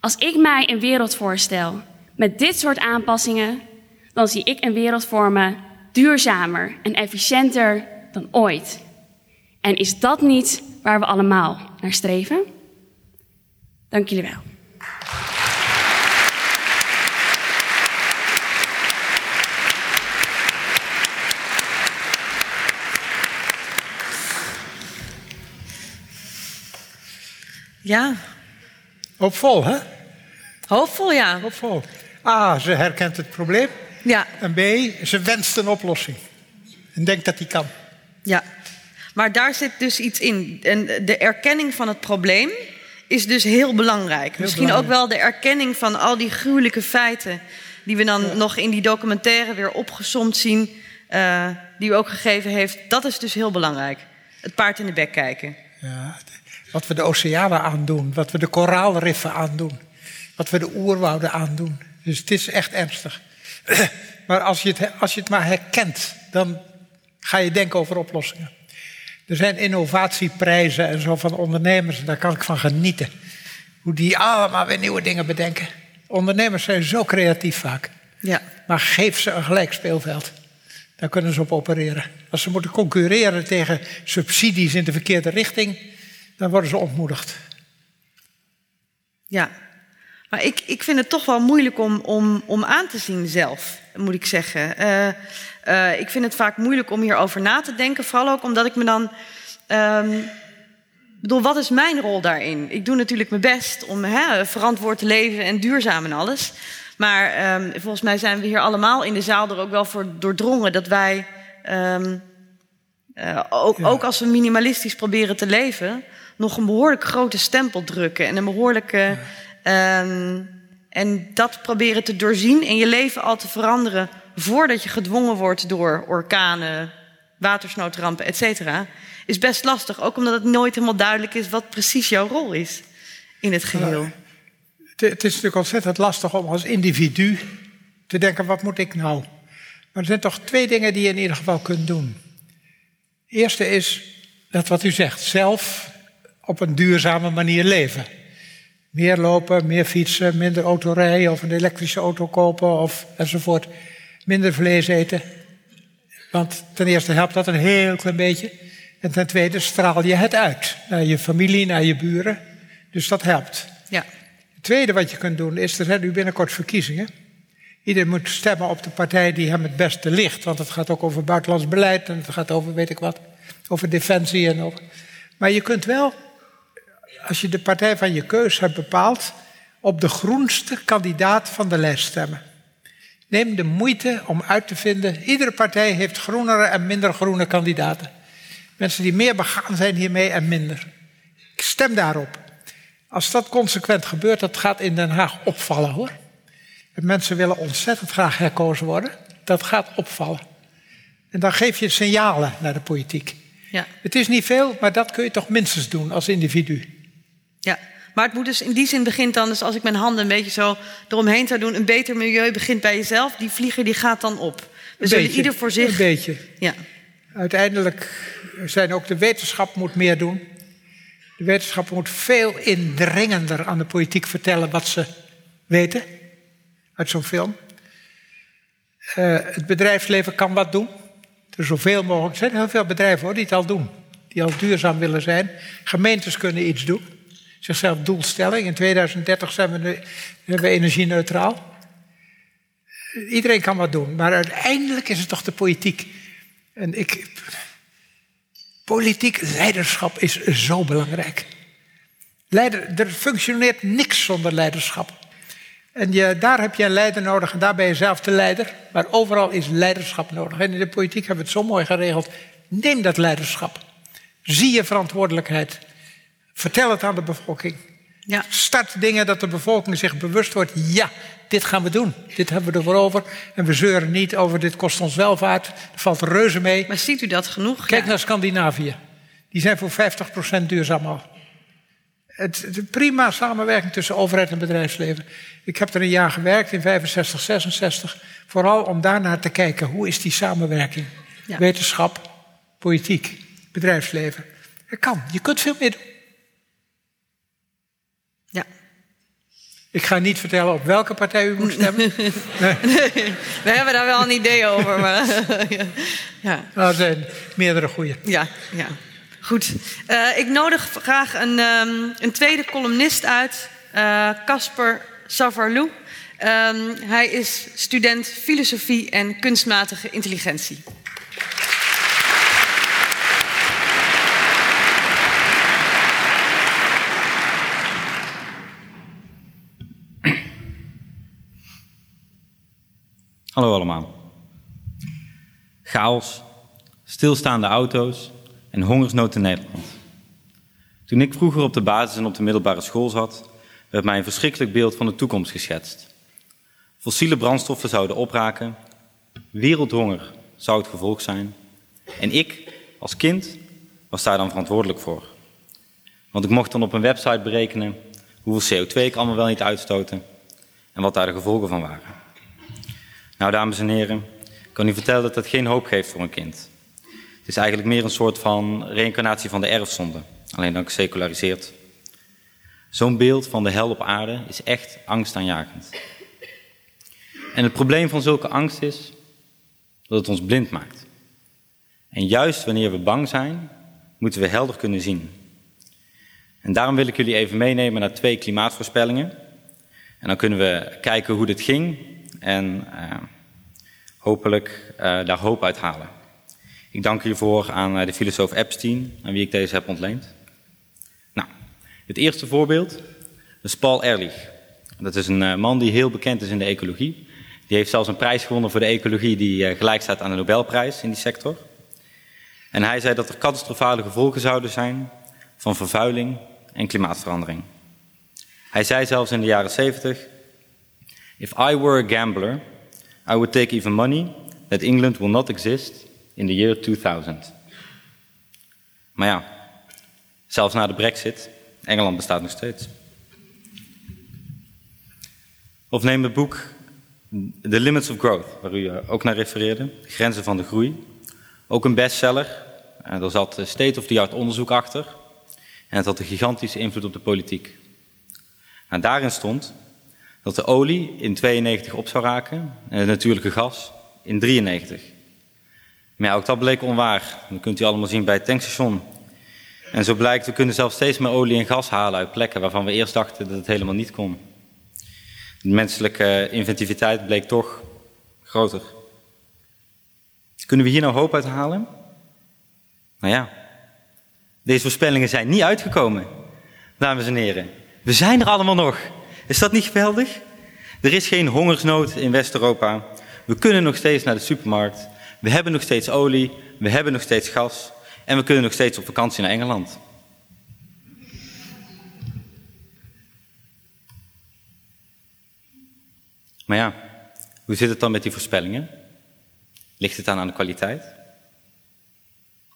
Als ik mij een wereld voorstel met dit soort aanpassingen, dan zie ik een wereld voor me duurzamer en efficiënter dan ooit. En is dat niet waar we allemaal naar streven? Dank jullie wel. Ja, Hoopvol, hè? hoopvol ja. Hoopvol. A, ze herkent het probleem. Ja, En B, ze wenst een oplossing. En denkt dat die kan. ja. Maar daar zit dus iets in. En de erkenning van het probleem is dus heel belangrijk. Misschien ook wel de erkenning van al die gruwelijke feiten... die we dan nog in die documentaire weer opgesomd zien... eh, die u ook gegeven heeft. Dat is dus heel belangrijk. Het paard in de bek kijken. Ja, wat we de oceanen aandoen, wat we de koraalriffen aandoen, wat we de oerwouden aandoen. Dus het is echt ernstig. Maar als je het, als je het maar herkent, dan ga je denken over oplossingen. Er zijn innovatieprijzen en zo van ondernemers, daar kan ik van genieten. Hoe die allemaal weer nieuwe dingen bedenken. Ondernemers zijn zo creatief vaak. Ja, Maar geef ze een gelijk speelveld. Daar kunnen ze op opereren. Als ze moeten concurreren tegen subsidies in de verkeerde richting, dan worden ze ontmoedigd. ja. Maar ik, ik vind het toch wel moeilijk om, om, om aan te zien zelf, moet ik zeggen. Eh, eh, ik vind het vaak moeilijk om hierover na te denken. Vooral ook omdat ik me dan... ehm, bedoel, wat is mijn rol daarin? Ik doe natuurlijk mijn best om hè, verantwoord te leven en duurzaam en alles. Maar ehm, volgens mij zijn we hier allemaal in de zaal er ook wel voor doordrongen dat wij... ehm, eh, ook, ook als we minimalistisch proberen te leven, nog een behoorlijk grote stempel drukken. En een behoorlijke. Ehm, en dat proberen te doorzien en je leven al te veranderen voordat je gedwongen wordt door orkanen, watersnoodrampen, et cetera, is best lastig. Ook omdat het nooit helemaal duidelijk is wat precies jouw rol is in het geheel. Het, het is natuurlijk ontzettend lastig om als individu te denken: wat moet ik nou? Maar er zijn toch twee dingen die je in ieder geval kunt doen. Eerste is dat wat u zegt, zelf op een duurzame manier leven. Meer lopen, meer fietsen, minder autorijden of een elektrische auto kopen of enzovoort. Minder vlees eten. Want ten eerste helpt dat een heel klein beetje. En ten tweede straal je het uit naar je familie, naar je buren. Dus dat helpt. Ja, Het tweede wat je kunt doen is, er zijn nu binnenkort verkiezingen. Iedereen moet stemmen op de partij die hem het beste ligt. Want het gaat ook over buitenlands beleid en het gaat over weet ik wat. Over defensie en over. Maar je kunt wel, als je de partij van je keus hebt bepaald, op de groenste kandidaat van de lijst stemmen. Neem de moeite om uit te vinden. Iedere partij heeft groenere en minder groene kandidaten. Mensen die meer begaan zijn hiermee en minder. Ik stem daarop. Als dat consequent gebeurt, dat gaat in Den Haag opvallen hoor. En mensen willen ontzettend graag herkozen worden. Dat gaat opvallen. En dan geef je signalen naar de politiek. ja. Het is niet veel, maar dat kun je toch minstens doen als individu. Ja, maar het moet dus in die zin begint dan, dus als ik mijn handen een beetje zo eromheen zou doen, een beter milieu begint bij jezelf. Die vlieger die gaat dan op. We Een zullen beetje, ieder voor zich. Een beetje. Ja, Uiteindelijk zijn ook de wetenschap moet meer doen. De wetenschap moet veel indringender aan de politiek vertellen wat ze weten uit zo'n film. Eh, het bedrijfsleven kan wat doen. Er zoveel mogelijk. Er zijn heel veel bedrijven hoor, die het al doen. Die al duurzaam willen zijn. Gemeentes kunnen iets doen. Zichzelf doelstelling. In 2030 zijn we, we energie-neutraal. Iedereen kan wat doen. Maar uiteindelijk is het toch de politiek. En ik. Politiek leiderschap is zo belangrijk. Leider, er functioneert niks zonder leiderschap. En je, daar heb je een leider nodig en daar ben je zelf de leider. Maar overal is leiderschap nodig. En in de politiek hebben we het zo mooi geregeld. Neem dat leiderschap. Zie je verantwoordelijkheid. Vertel het aan de bevolking. Ja. Start dingen dat de bevolking zich bewust wordt. Ja, dit gaan we doen. Dit hebben we ervoor over. En we zeuren niet over dit kost ons welvaart. Er valt reuze mee. Maar ziet u dat genoeg? Kijk Ja. naar Scandinavië. Die zijn voor 50% duurzaam al. Het, het prima samenwerking tussen overheid en bedrijfsleven. Ik heb er een jaar gewerkt in 65, 66. Vooral om daarnaar te kijken. Hoe is die samenwerking? Ja. Wetenschap, politiek, bedrijfsleven. Het kan. Je kunt veel meer doen. Ik ga niet vertellen op welke partij u moet stemmen. Nee. We hebben daar wel een idee over. Maar, ja. Nou, er zijn meerdere goede. Ja, ja. Goed. Eh, ik nodig graag een, ehm, een tweede columnist uit, eh, Casper Savarlou. Ehm, hij is student filosofie en kunstmatige intelligentie. Hallo allemaal. Chaos, stilstaande auto's en hongersnood in Nederland. Toen ik vroeger op de basis en op de middelbare school zat, werd mij een verschrikkelijk beeld van de toekomst geschetst. Fossiele brandstoffen zouden opraken, wereldhonger zou het gevolg zijn. En ik, als kind, was daar dan verantwoordelijk voor. Want ik mocht dan op een website berekenen hoeveel CO2 ik allemaal wel niet uitstoten en wat daar de gevolgen van waren. Nou, dames en heren, ik kan u vertellen dat dat geen hoop geeft voor een kind. Het is eigenlijk meer een soort van reïncarnatie van de erfzonde, alleen dan geseculariseerd. Zo'n beeld van de hel op aarde is echt angstaanjagend. En het probleem van zulke angst is dat het ons blind maakt. En juist wanneer we bang zijn, moeten we helder kunnen zien. En daarom wil ik jullie even meenemen naar twee klimaatvoorspellingen. En dan kunnen we kijken hoe dit ging en eh, hopelijk eh, daar hoop uit halen. Ik dank hiervoor aan eh, de filosoof Epstein, aan wie ik deze heb ontleend. Nou, het eerste voorbeeld is Paul Ehrlich. Dat is een man die heel bekend is in de ecologie. Die heeft zelfs een prijs gewonnen voor de ecologie die gelijk staat aan de Nobelprijs in die sector. En hij zei dat er catastrofale gevolgen zouden zijn van vervuiling en klimaatverandering. Hij zei zelfs in de jaren 70: If I were a gambler, I would take even money that England will not exist in the year 2000. Maar ja, zelfs na de Brexit, Engeland bestaat nog steeds. Of neem het boek The Limits of Growth, waar u eh, ook naar refereerde, Grenzen van de Groei. Ook een bestseller. Eh, Er zat state-of-the-art onderzoek achter. En het had een gigantische invloed op de politiek. Nou, daarin stond dat de olie in 92 op zou raken en het natuurlijke gas in 93. Maar ook dat bleek onwaar. Dat kunt u allemaal zien bij het tankstation. En zo blijkt, we kunnen zelfs steeds meer olie en gas halen uit plekken waarvan we eerst dachten dat het helemaal niet kon. De menselijke inventiviteit bleek toch groter. Kunnen we hier nou hoop uit halen? Nou ja, deze voorspellingen zijn niet uitgekomen, dames en heren. We zijn er allemaal nog. Is dat niet geweldig? Er is geen hongersnood in West-Europa. We kunnen nog steeds naar de supermarkt. We hebben nog steeds olie. We hebben nog steeds gas. En we kunnen nog steeds op vakantie naar Engeland. Maar ja, hoe zit het dan met die voorspellingen? Ligt het dan aan de kwaliteit?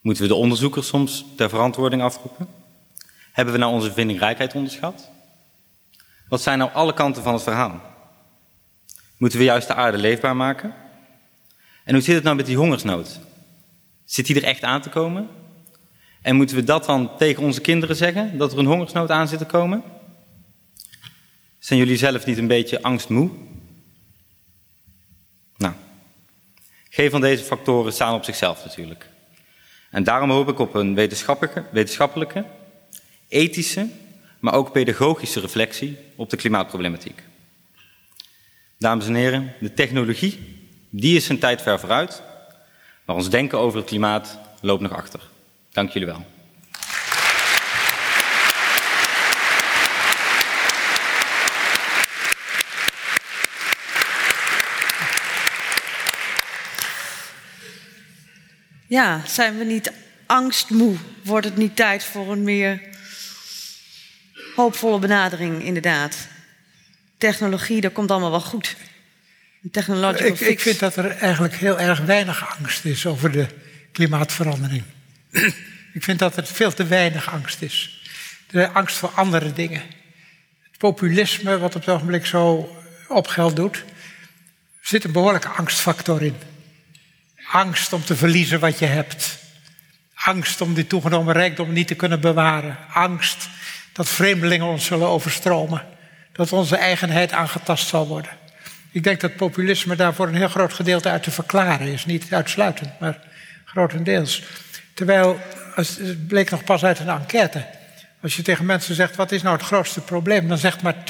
Moeten we de onderzoekers soms ter verantwoording afroepen? Hebben we nou onze vindingrijkheid onderschat? Wat zijn nou alle kanten van het verhaal? Moeten we juist de aarde leefbaar maken? En hoe zit het nou met die hongersnood? Zit die er echt aan te komen? En moeten we dat dan tegen onze kinderen zeggen, dat er een hongersnood aan zit te komen? Zijn jullie zelf niet een beetje angstmoe? Nou, geen van deze factoren staan op zichzelf natuurlijk. En daarom hoop ik op een wetenschappelijke, wetenschappelijke ethische, maar ook pedagogische reflectie op de klimaatproblematiek. Dames en heren, de technologie, die is zijn tijd ver vooruit, maar ons denken over het klimaat loopt nog achter. Dank jullie wel. Ja, zijn we niet angstmoe? Wordt het niet tijd voor een meer hoopvolle benadering, inderdaad. Technologie, dat komt allemaal wel goed. Technological Ik, fix. ik vind dat er eigenlijk heel erg weinig angst is over de klimaatverandering. ik vind dat er veel te weinig angst is. De angst voor andere dingen. Het populisme, wat op het ogenblik zo op geld doet, zit een behoorlijke angstfactor in. Angst om te verliezen wat je hebt. Angst om die toegenomen rijkdom niet te kunnen bewaren. Angst dat vreemdelingen ons zullen overstromen. Dat onze eigenheid aangetast zal worden. Ik denk dat populisme daar voor een heel groot gedeelte uit te verklaren is. Niet uitsluitend, maar grotendeels. Terwijl, het bleek nog pas uit een enquête. Als je tegen mensen zegt, wat is nou het grootste probleem? Dan zegt maar 2%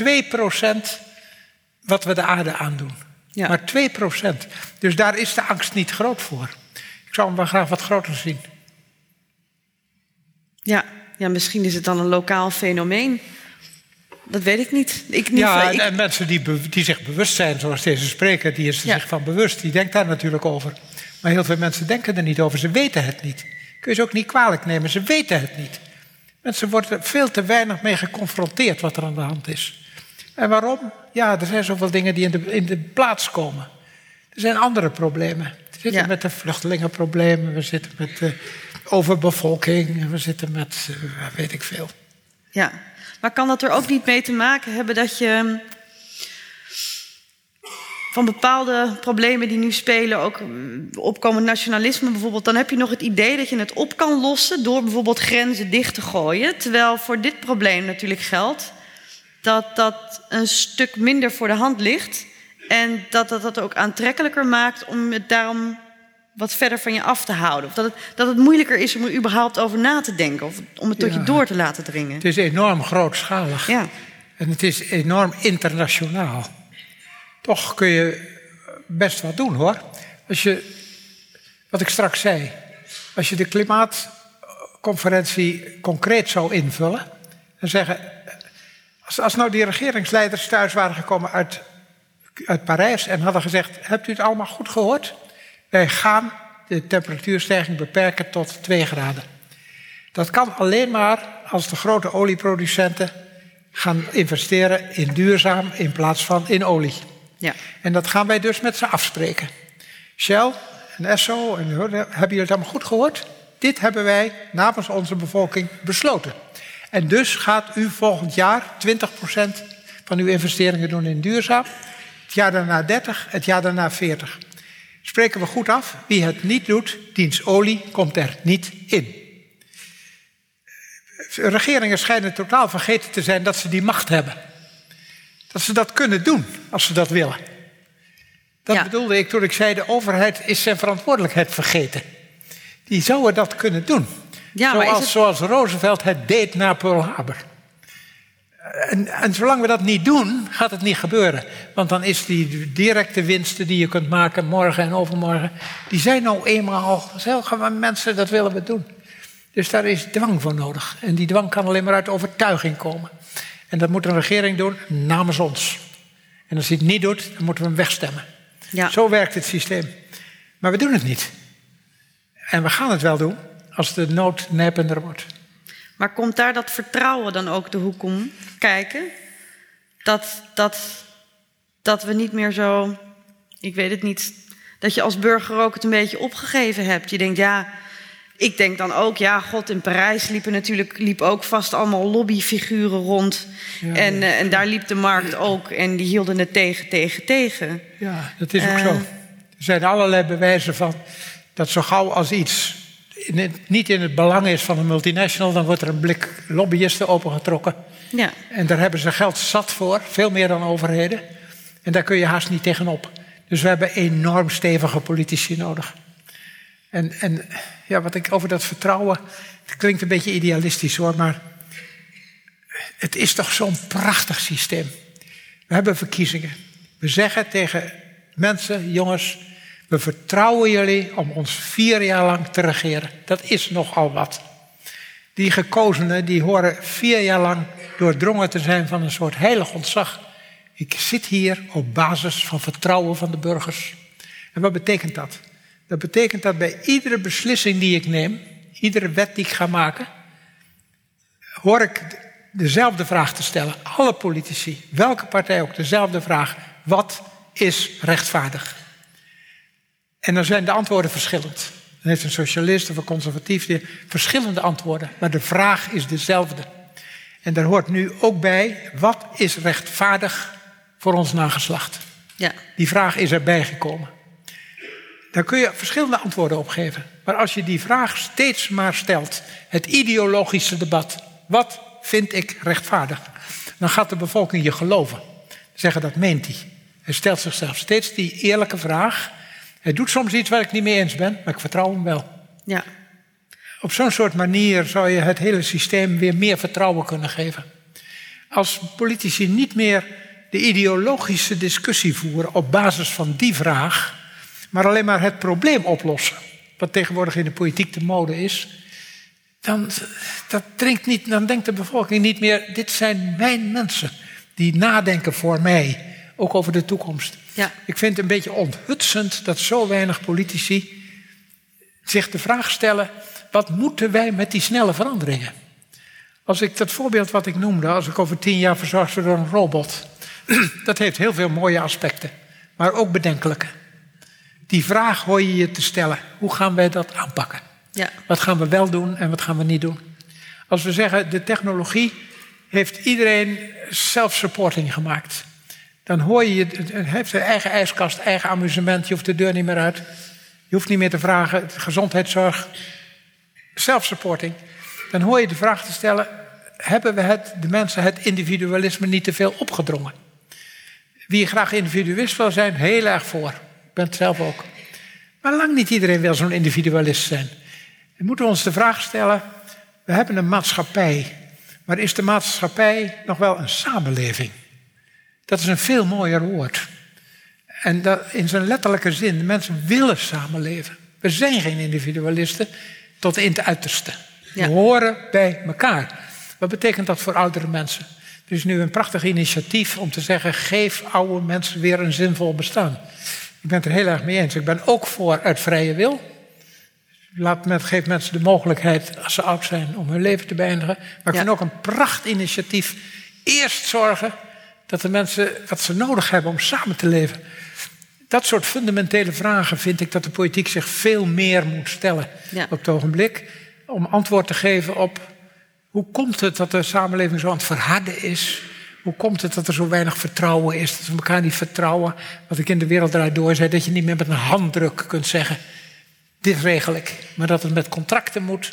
wat we de aarde aandoen. Ja. Maar 2%. Dus daar is de angst niet groot voor. Ik zou hem wel graag wat groter zien. Ja, ja, misschien is het dan een lokaal fenomeen. Dat weet ik niet. Ik, niet Ja, ik- en, en mensen die, die zich bewust zijn, zoals deze spreker, die is er Ja. zich van bewust, die denkt daar natuurlijk over. Maar heel veel mensen denken er niet over, ze weten het niet. Kun je ze ook niet kwalijk nemen, ze weten het niet. Mensen worden er veel te weinig mee geconfronteerd wat er aan de hand is. En waarom? Ja, er zijn zoveel dingen die in de, in de plaats komen. Er zijn andere problemen. We zitten Ja. met de vluchtelingenproblemen, we zitten met de overbevolking, we zitten met, eh, weet ik veel. Ja, maar kan dat er ook niet mee te maken hebben dat je van bepaalde problemen die nu spelen, ook mm, opkomend nationalisme bijvoorbeeld, dan heb je nog het idee dat je het op kan lossen door bijvoorbeeld grenzen dicht te gooien. Terwijl voor dit probleem natuurlijk geldt dat dat een stuk minder voor de hand ligt en dat dat dat ook aantrekkelijker maakt om het daarom wat verder van je af te houden. Of dat het, dat het moeilijker is om er überhaupt over na te denken of om het tot Ja. je door te laten dringen. Het is enorm grootschalig. Ja. En het is enorm internationaal. Toch kun je best wat doen hoor. Als je, wat ik straks zei, als je de klimaatconferentie concreet zou invullen en zeggen, als, als nou die regeringsleiders thuis waren gekomen uit, uit Parijs en hadden gezegd, hebt u het allemaal goed gehoord? Wij gaan de temperatuurstijging beperken tot 2 graden. Dat kan alleen maar als de grote olieproducenten gaan investeren in duurzaam in plaats van in olie. Ja. En dat gaan wij dus met ze afspreken. Shell en Esso, en, hebben jullie het allemaal goed gehoord? Dit hebben wij namens onze bevolking besloten. En dus gaat u volgend jaar 20% van uw investeringen doen in duurzaam. Het jaar daarna 30, het jaar daarna 40. Spreken we goed af, wie het niet doet, diens olie komt er niet in. Regeringen schijnen totaal vergeten te zijn dat ze die macht hebben. Dat ze dat kunnen doen als ze dat willen. Dat Ja. bedoelde ik toen ik zei: de overheid is zijn verantwoordelijkheid vergeten. Die zouden dat kunnen doen. Ja, maar is zoals, het- zoals Roosevelt het deed na Pearl Harbor. En, en zolang we dat niet doen, gaat het niet gebeuren. Want dan is die directe winsten die je kunt maken morgen en overmorgen, die zijn nou eenmaal, zeggen mensen, dat willen we doen. Dus daar is dwang voor nodig. En die dwang kan alleen maar uit overtuiging komen. En dat moet een regering doen namens ons. En als hij het niet doet, dan moeten we hem wegstemmen. Ja. Zo werkt het systeem. Maar we doen het niet. En we gaan het wel doen als de nood nijpender wordt. Maar komt daar dat vertrouwen dan ook de hoek om kijken? Dat, dat, dat we niet meer zo, ik weet het niet, dat je als burger ook het een beetje opgegeven hebt. Je denkt, ja, ik denk dan ook, ja, god, in Parijs liepen natuurlijk liep ook vast allemaal lobbyfiguren rond. Ja, en, ja. eh, en daar liep de markt ook en die hielden het tegen, tegen, tegen. Ja, dat is ook Eh. zo. Er zijn allerlei bewijzen van dat zo gauw als iets in het- niet in het belang is van een multinational, dan wordt er een blik lobbyisten opengetrokken. Ja, En daar hebben ze geld zat voor, veel meer dan overheden. En daar kun je haast niet tegenop. Dus we hebben enorm stevige politici nodig. En, en ja, wat ik over dat vertrouwen. Het klinkt een beetje idealistisch hoor, maar. Het is toch zo'n prachtig systeem. We hebben verkiezingen. We zeggen tegen mensen, jongens, we vertrouwen jullie om ons vier jaar lang te regeren. Dat is nogal wat. Die gekozenen die horen vier jaar lang doordrongen te zijn van een soort heilig ontzag. Ik zit hier op basis van vertrouwen van de burgers. En wat betekent dat? Dat betekent dat bij iedere beslissing die ik neem, iedere wet die ik ga maken, hoor ik dezelfde vraag te stellen. Alle politici, welke partij ook, dezelfde vraag. Wat is rechtvaardig? En dan zijn de antwoorden verschillend. Dan heeft een socialist of een conservatief die verschillende antwoorden, maar de vraag is dezelfde. En daar hoort nu ook bij, wat is rechtvaardig voor ons nageslacht? Ja. Die vraag is erbij gekomen. Daar kun je verschillende antwoorden op geven. Maar als je die vraag steeds maar stelt, het ideologische debat, wat vind ik rechtvaardig? Dan gaat de bevolking je geloven. Zeggen dat meent hij. Hij stelt zichzelf steeds die eerlijke vraag. Hij doet soms iets waar ik niet mee eens ben, maar ik vertrouw hem wel. Ja. Op zo'n soort manier zou je het hele systeem weer meer vertrouwen kunnen geven. Als politici niet meer de ideologische discussie voeren op basis van die vraag, maar alleen maar het probleem oplossen, wat tegenwoordig in de politiek de mode is, dan, dat drinkt niet, dan denkt de bevolking niet meer, dit zijn mijn mensen die nadenken voor mij, ook over de toekomst. Ja. Ik vind het een beetje onthutsend dat zo weinig politici zich de vraag stellen, wat moeten wij met die snelle veranderingen? Als ik dat voorbeeld wat ik noemde, als ik over tien jaar verzorgd word door een robot, dat heeft heel veel mooie aspecten, maar ook bedenkelijke. Die vraag hoor je je te stellen. Hoe gaan wij dat aanpakken? Ja. Wat gaan we wel doen en wat gaan we niet doen? Als we zeggen, de technologie heeft iedereen self-supporting gemaakt. Dan hoor je, het heeft zijn eigen ijskast, eigen amusement. Je hoeft de deur niet meer uit. Je hoeft niet meer te vragen, gezondheidszorg, self-supporting. Dan hoor je de vraag te stellen, hebben we het, de mensen het individualisme niet te veel opgedrongen? Wie graag individualist wil zijn, heel erg voor. Ik ben het zelf ook. Maar lang niet iedereen wil zo'n individualist zijn. We moeten ons de vraag stellen, we hebben een maatschappij. Maar is de maatschappij nog wel een samenleving? Dat is een veel mooier woord. En dat, in zijn letterlijke zin, de mensen willen samenleven. We zijn geen individualisten tot in het uiterste. Ja. We horen bij elkaar. Wat betekent dat voor oudere mensen? Er is nu een prachtig initiatief om te zeggen: geef oude mensen weer een zinvol bestaan. Ik ben het er heel erg mee eens. Ik ben ook voor uit vrije wil. Laat men, geef mensen de mogelijkheid, als ze oud zijn, om hun leven te beëindigen. Maar ik Ja. vind ook een pracht initiatief. Eerst zorgen dat de mensen wat ze nodig hebben om samen te leven. Dat soort fundamentele vragen vind ik dat de politiek zich veel meer moet stellen Ja. op het ogenblik. Om antwoord te geven op hoe komt het dat de samenleving zo aan het verharden is? Hoe komt het dat er zo weinig vertrouwen is? Dat we elkaar niet vertrouwen. Wat ik in de wereld draait door zei, dat je niet meer met een handdruk kunt zeggen: dit regel ik. Maar dat het met contracten moet.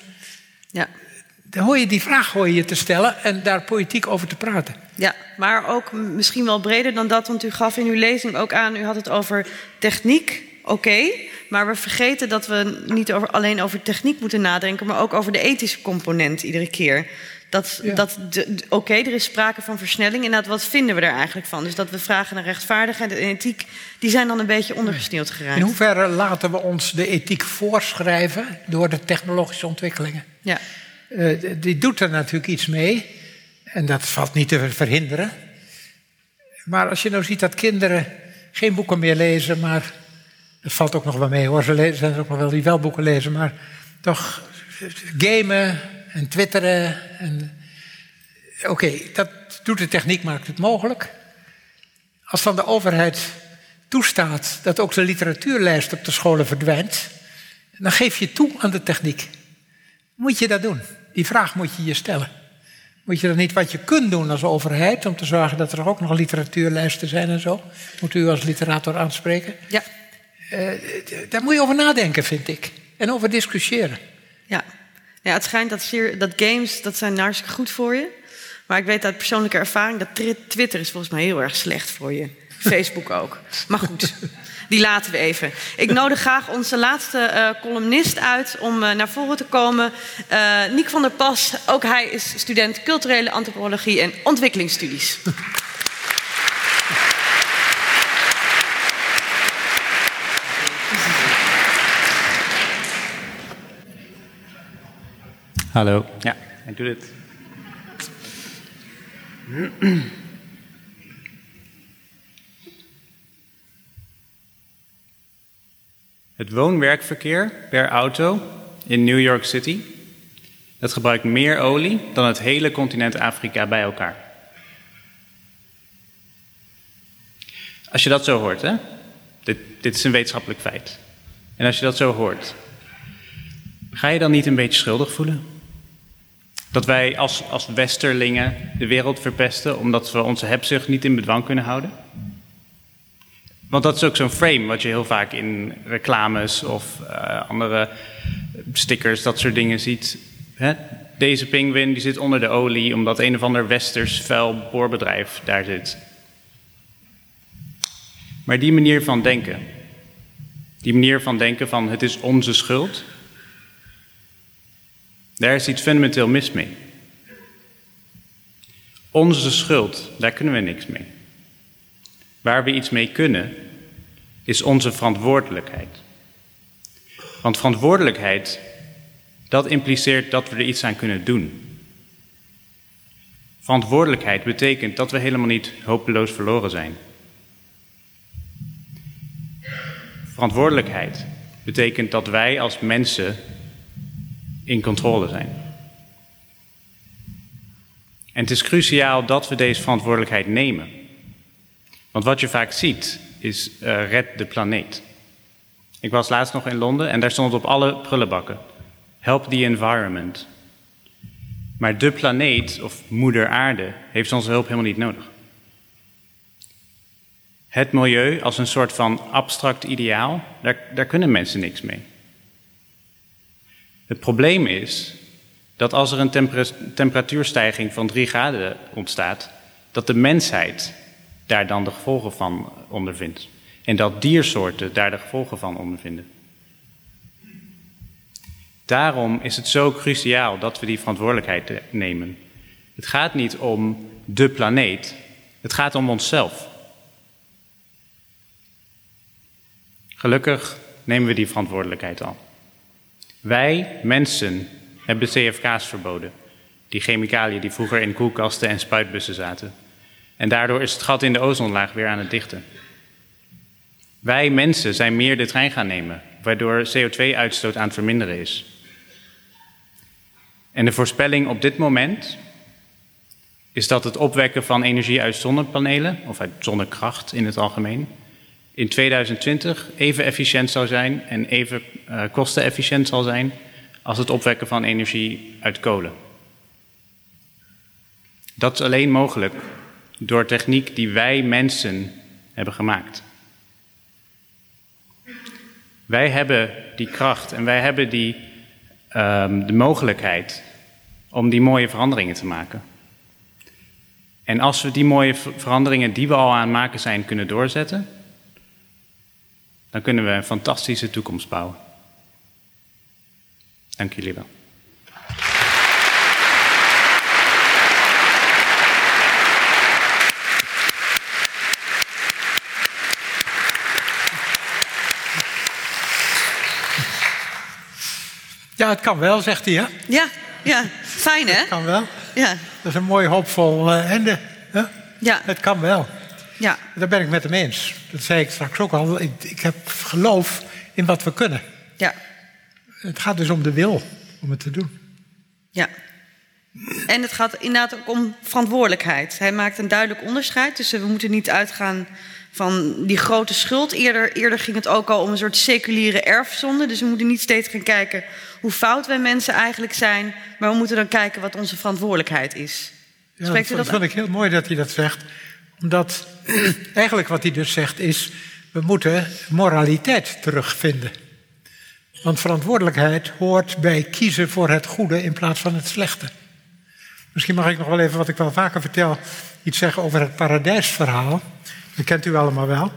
Dan hoor je die vraag hoor je te stellen en daar politiek over te praten. Ja, maar ook misschien wel breder dan dat, want u gaf in uw lezing ook aan, u had het over techniek, oké, maar we vergeten dat we niet over, alleen over techniek moeten nadenken, maar ook over de ethische component iedere keer. Dat, Ja. dat oké, er is sprake van versnelling, en dat wat vinden we er eigenlijk van? Dus dat we vragen naar rechtvaardigheid en ethiek, die zijn dan een beetje ondergesneeuwd geraakt. In hoeverre laten we ons de ethiek voorschrijven door de technologische ontwikkelingen? Ja, die doet er natuurlijk iets mee. En dat valt niet te verhinderen. Maar als je nou ziet dat kinderen geen boeken meer lezen, maar. Dat valt ook nog wel mee hoor. Ze lezen, zijn er ook nog wel die wel boeken lezen, maar toch gamen en twitteren. En... Oké, dat doet de techniek, maakt het mogelijk. Als dan de overheid toestaat dat ook de literatuurlijst op de scholen verdwijnt, dan geef je toe aan de techniek. Moet je dat doen? Die vraag moet je je stellen. Moet je dan niet wat je kunt doen als overheid om te zorgen dat er ook nog literatuurlijsten zijn en zo? Moet u als literator aanspreken? ja, Eh, daar moet je over nadenken, vind ik. En over discussiëren. ja. ja het schijnt dat, dat games, dat zijn hartstikke goed voor je. Maar ik weet uit persoonlijke ervaring dat Twitter is volgens mij heel erg slecht voor je. Facebook ook. Maar goed, die laten we even. Ik nodig graag onze laatste eh, columnist uit om eh, naar voren te komen. Eh Niek van der Pas, ook hij is student culturele antropologie en ontwikkelingsstudies. Hallo. Ja, ik doe dit. Het woon-werkverkeer per auto in New York City Dat gebruikt meer olie dan het hele continent Afrika bij elkaar. Als je dat zo hoort, hè? Dit, dit is een wetenschappelijk feit. En als je dat zo hoort, ga je dan niet een beetje schuldig voelen? Dat wij als, als westerlingen de wereld verpesten omdat we onze hebzucht niet in bedwang kunnen houden? Want dat is ook zo'n frame wat je heel vaak in reclames of uh, andere stickers, dat soort dingen ziet. Hè? Deze pinguïn die zit onder de olie omdat een of ander westers vuil boorbedrijf daar zit. Maar die manier van denken, die manier van denken van het is onze schuld, daar is iets fundamenteel mis mee. Onze schuld, daar kunnen we niks mee. Waar we iets mee kunnen, is onze verantwoordelijkheid. Want verantwoordelijkheid, dat impliceert dat we er iets aan kunnen doen. Verantwoordelijkheid betekent dat we helemaal niet hopeloos verloren zijn. Verantwoordelijkheid betekent dat wij als mensen in controle zijn. En het is cruciaal dat we deze verantwoordelijkheid nemen. Want wat je vaak ziet is uh, red de planeet. Ik was laatst nog in Londen en daar stond op alle prullenbakken. Help the environment. Maar de planeet, of moeder aarde, heeft onze hulp helemaal niet nodig. Het milieu als een soort van abstract ideaal, daar, daar kunnen mensen niks mee. Het probleem is dat als er een temperatuurstijging van 3 graden ontstaat, dat de mensheid daar dan de gevolgen van ondervindt. En dat diersoorten daar de gevolgen van ondervinden. Daarom is het zo cruciaal dat we die verantwoordelijkheid nemen. Het gaat niet om de planeet, het gaat om onszelf. Gelukkig nemen we die verantwoordelijkheid al. Wij, mensen, hebben CFK's verboden. Die chemicaliën die vroeger in koelkasten en spuitbussen zaten. En daardoor is het gat in de ozonlaag weer aan het dichten. Wij mensen zijn meer de trein gaan nemen, waardoor CO2-uitstoot aan het verminderen is. En de voorspelling op dit moment is dat het opwekken van energie uit zonnepanelen, of uit zonnekracht in het algemeen, in 2020 even efficiënt zou zijn en even uh, kostenefficiënt zal zijn als het opwekken van energie uit kolen. Dat is alleen mogelijk door techniek die wij mensen hebben gemaakt. Wij hebben die kracht en wij hebben die, um, de mogelijkheid om die mooie veranderingen te maken. En als we die mooie veranderingen die we al aan het maken zijn kunnen doorzetten, dan kunnen we een fantastische toekomst bouwen. Dank jullie wel. Ja, het kan wel, zegt hij, hè? Ja, ja. Fijn, hè? Het kan wel. Ja. Dat is een mooi hoopvol uh, einde. Hè? Ja. Het kan wel. Ja. Daar ben ik met hem eens. Dat zei ik straks ook al. Ik, ik heb geloof in wat we kunnen. Ja. Het gaat dus om de wil om het te doen. Ja. En het gaat inderdaad ook om verantwoordelijkheid. Hij maakt een duidelijk onderscheid tussen we moeten niet uitgaan van die grote schuld. Eerder, eerder ging het ook al om een soort seculiere erfzonde. Dus we moeten niet steeds gaan kijken hoe fout wij mensen eigenlijk zijn. Maar we moeten dan kijken wat onze verantwoordelijkheid is. Ja, Spreekt dat, dat vond ik heel mooi dat hij dat zegt. Omdat eigenlijk wat hij dus zegt is... we moeten moraliteit terugvinden. Want verantwoordelijkheid hoort bij kiezen voor het goede in plaats van het slechte. Misschien mag ik nog wel even, wat ik wel vaker vertel, iets zeggen over het paradijsverhaal. Dat kent u allemaal wel.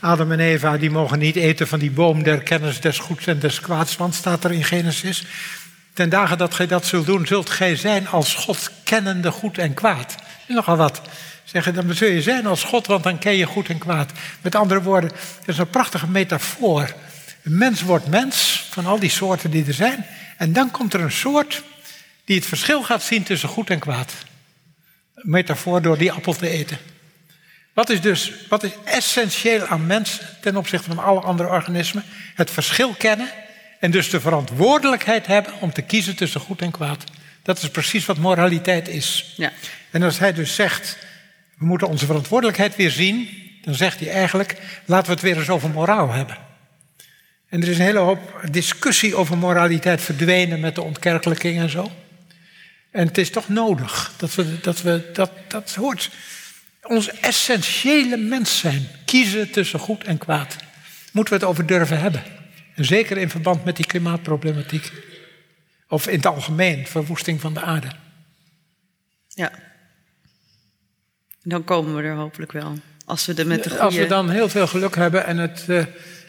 Adam en Eva die mogen niet eten van die boom der kennis des goeds en des kwaads, want staat er in Genesis. Ten dagen dat gij dat zult doen, zult gij zijn als God kennende goed en kwaad. Dat is nogal wat. Zeggen, dan zul je zijn als God, want dan ken je goed en kwaad. Met andere woorden, dat is een prachtige metafoor. Een mens wordt mens, van al die soorten die er zijn. En dan komt er een soort die het verschil gaat zien tussen goed en kwaad. Metafoor door die appel te eten. Wat is dus wat is essentieel aan mensen ten opzichte van alle andere organismen? Het verschil kennen en dus de verantwoordelijkheid hebben om te kiezen tussen goed en kwaad. Dat is precies wat moraliteit is. Ja. En als hij dus zegt, we moeten onze verantwoordelijkheid weer zien, dan zegt hij eigenlijk, laten we het weer eens over moraal hebben. En er is een hele hoop discussie over moraliteit verdwenen met de ontkerkelijking en zo. En het is toch nodig dat we dat, we, dat, dat hoort. Ons essentiële mens zijn, kiezen tussen goed en kwaad. Moeten we het over durven hebben. En zeker in verband met die klimaatproblematiek. Of in het algemeen, verwoesting van de aarde. Ja. Dan komen we er hopelijk wel. Als we er met de goede... Als we dan heel veel geluk hebben en het, uh,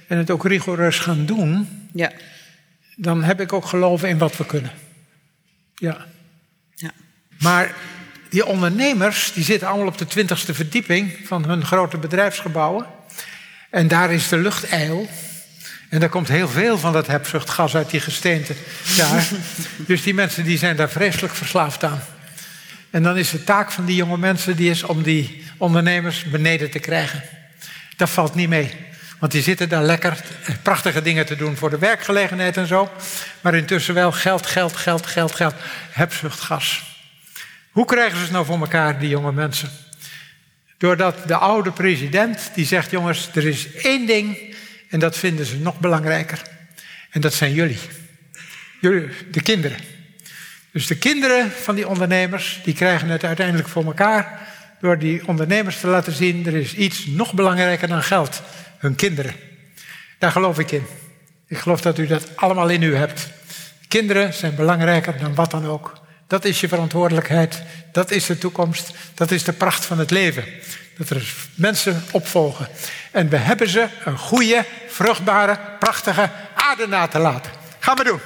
en het ook rigoureus gaan doen, ja. dan heb ik ook geloof in wat we kunnen. Ja. ja. Maar die ondernemers, die zitten allemaal op de twintigste verdieping van hun grote bedrijfsgebouwen. En daar is de lucht ijl. En daar komt heel veel van dat hebzuchtgas uit die gesteente. Ja. dus die mensen die zijn daar vreselijk verslaafd aan. En dan is de taak van die jonge mensen die is om die ondernemers beneden te krijgen. Dat valt niet mee. Want die zitten daar lekker prachtige dingen te doen voor de werkgelegenheid en zo. Maar intussen wel geld, geld, geld, geld, geld. Hebzuchtgas. Hoe krijgen ze het nou voor elkaar, die jonge mensen? Doordat de oude president die zegt: jongens, er is één ding en dat vinden ze nog belangrijker. En dat zijn jullie. Jullie, de kinderen. Dus de kinderen van die ondernemers, die krijgen het uiteindelijk voor elkaar door die ondernemers te laten zien, er is iets nog belangrijker dan geld. Hun kinderen. Daar geloof ik in. Ik geloof dat u dat allemaal in u hebt. Kinderen zijn belangrijker dan wat dan ook. Dat is je verantwoordelijkheid. Dat is de toekomst. Dat is de pracht van het leven. Dat er mensen opvolgen. En we hebben ze een goede, vruchtbare, prachtige aarde na te laten. Gaan we doen.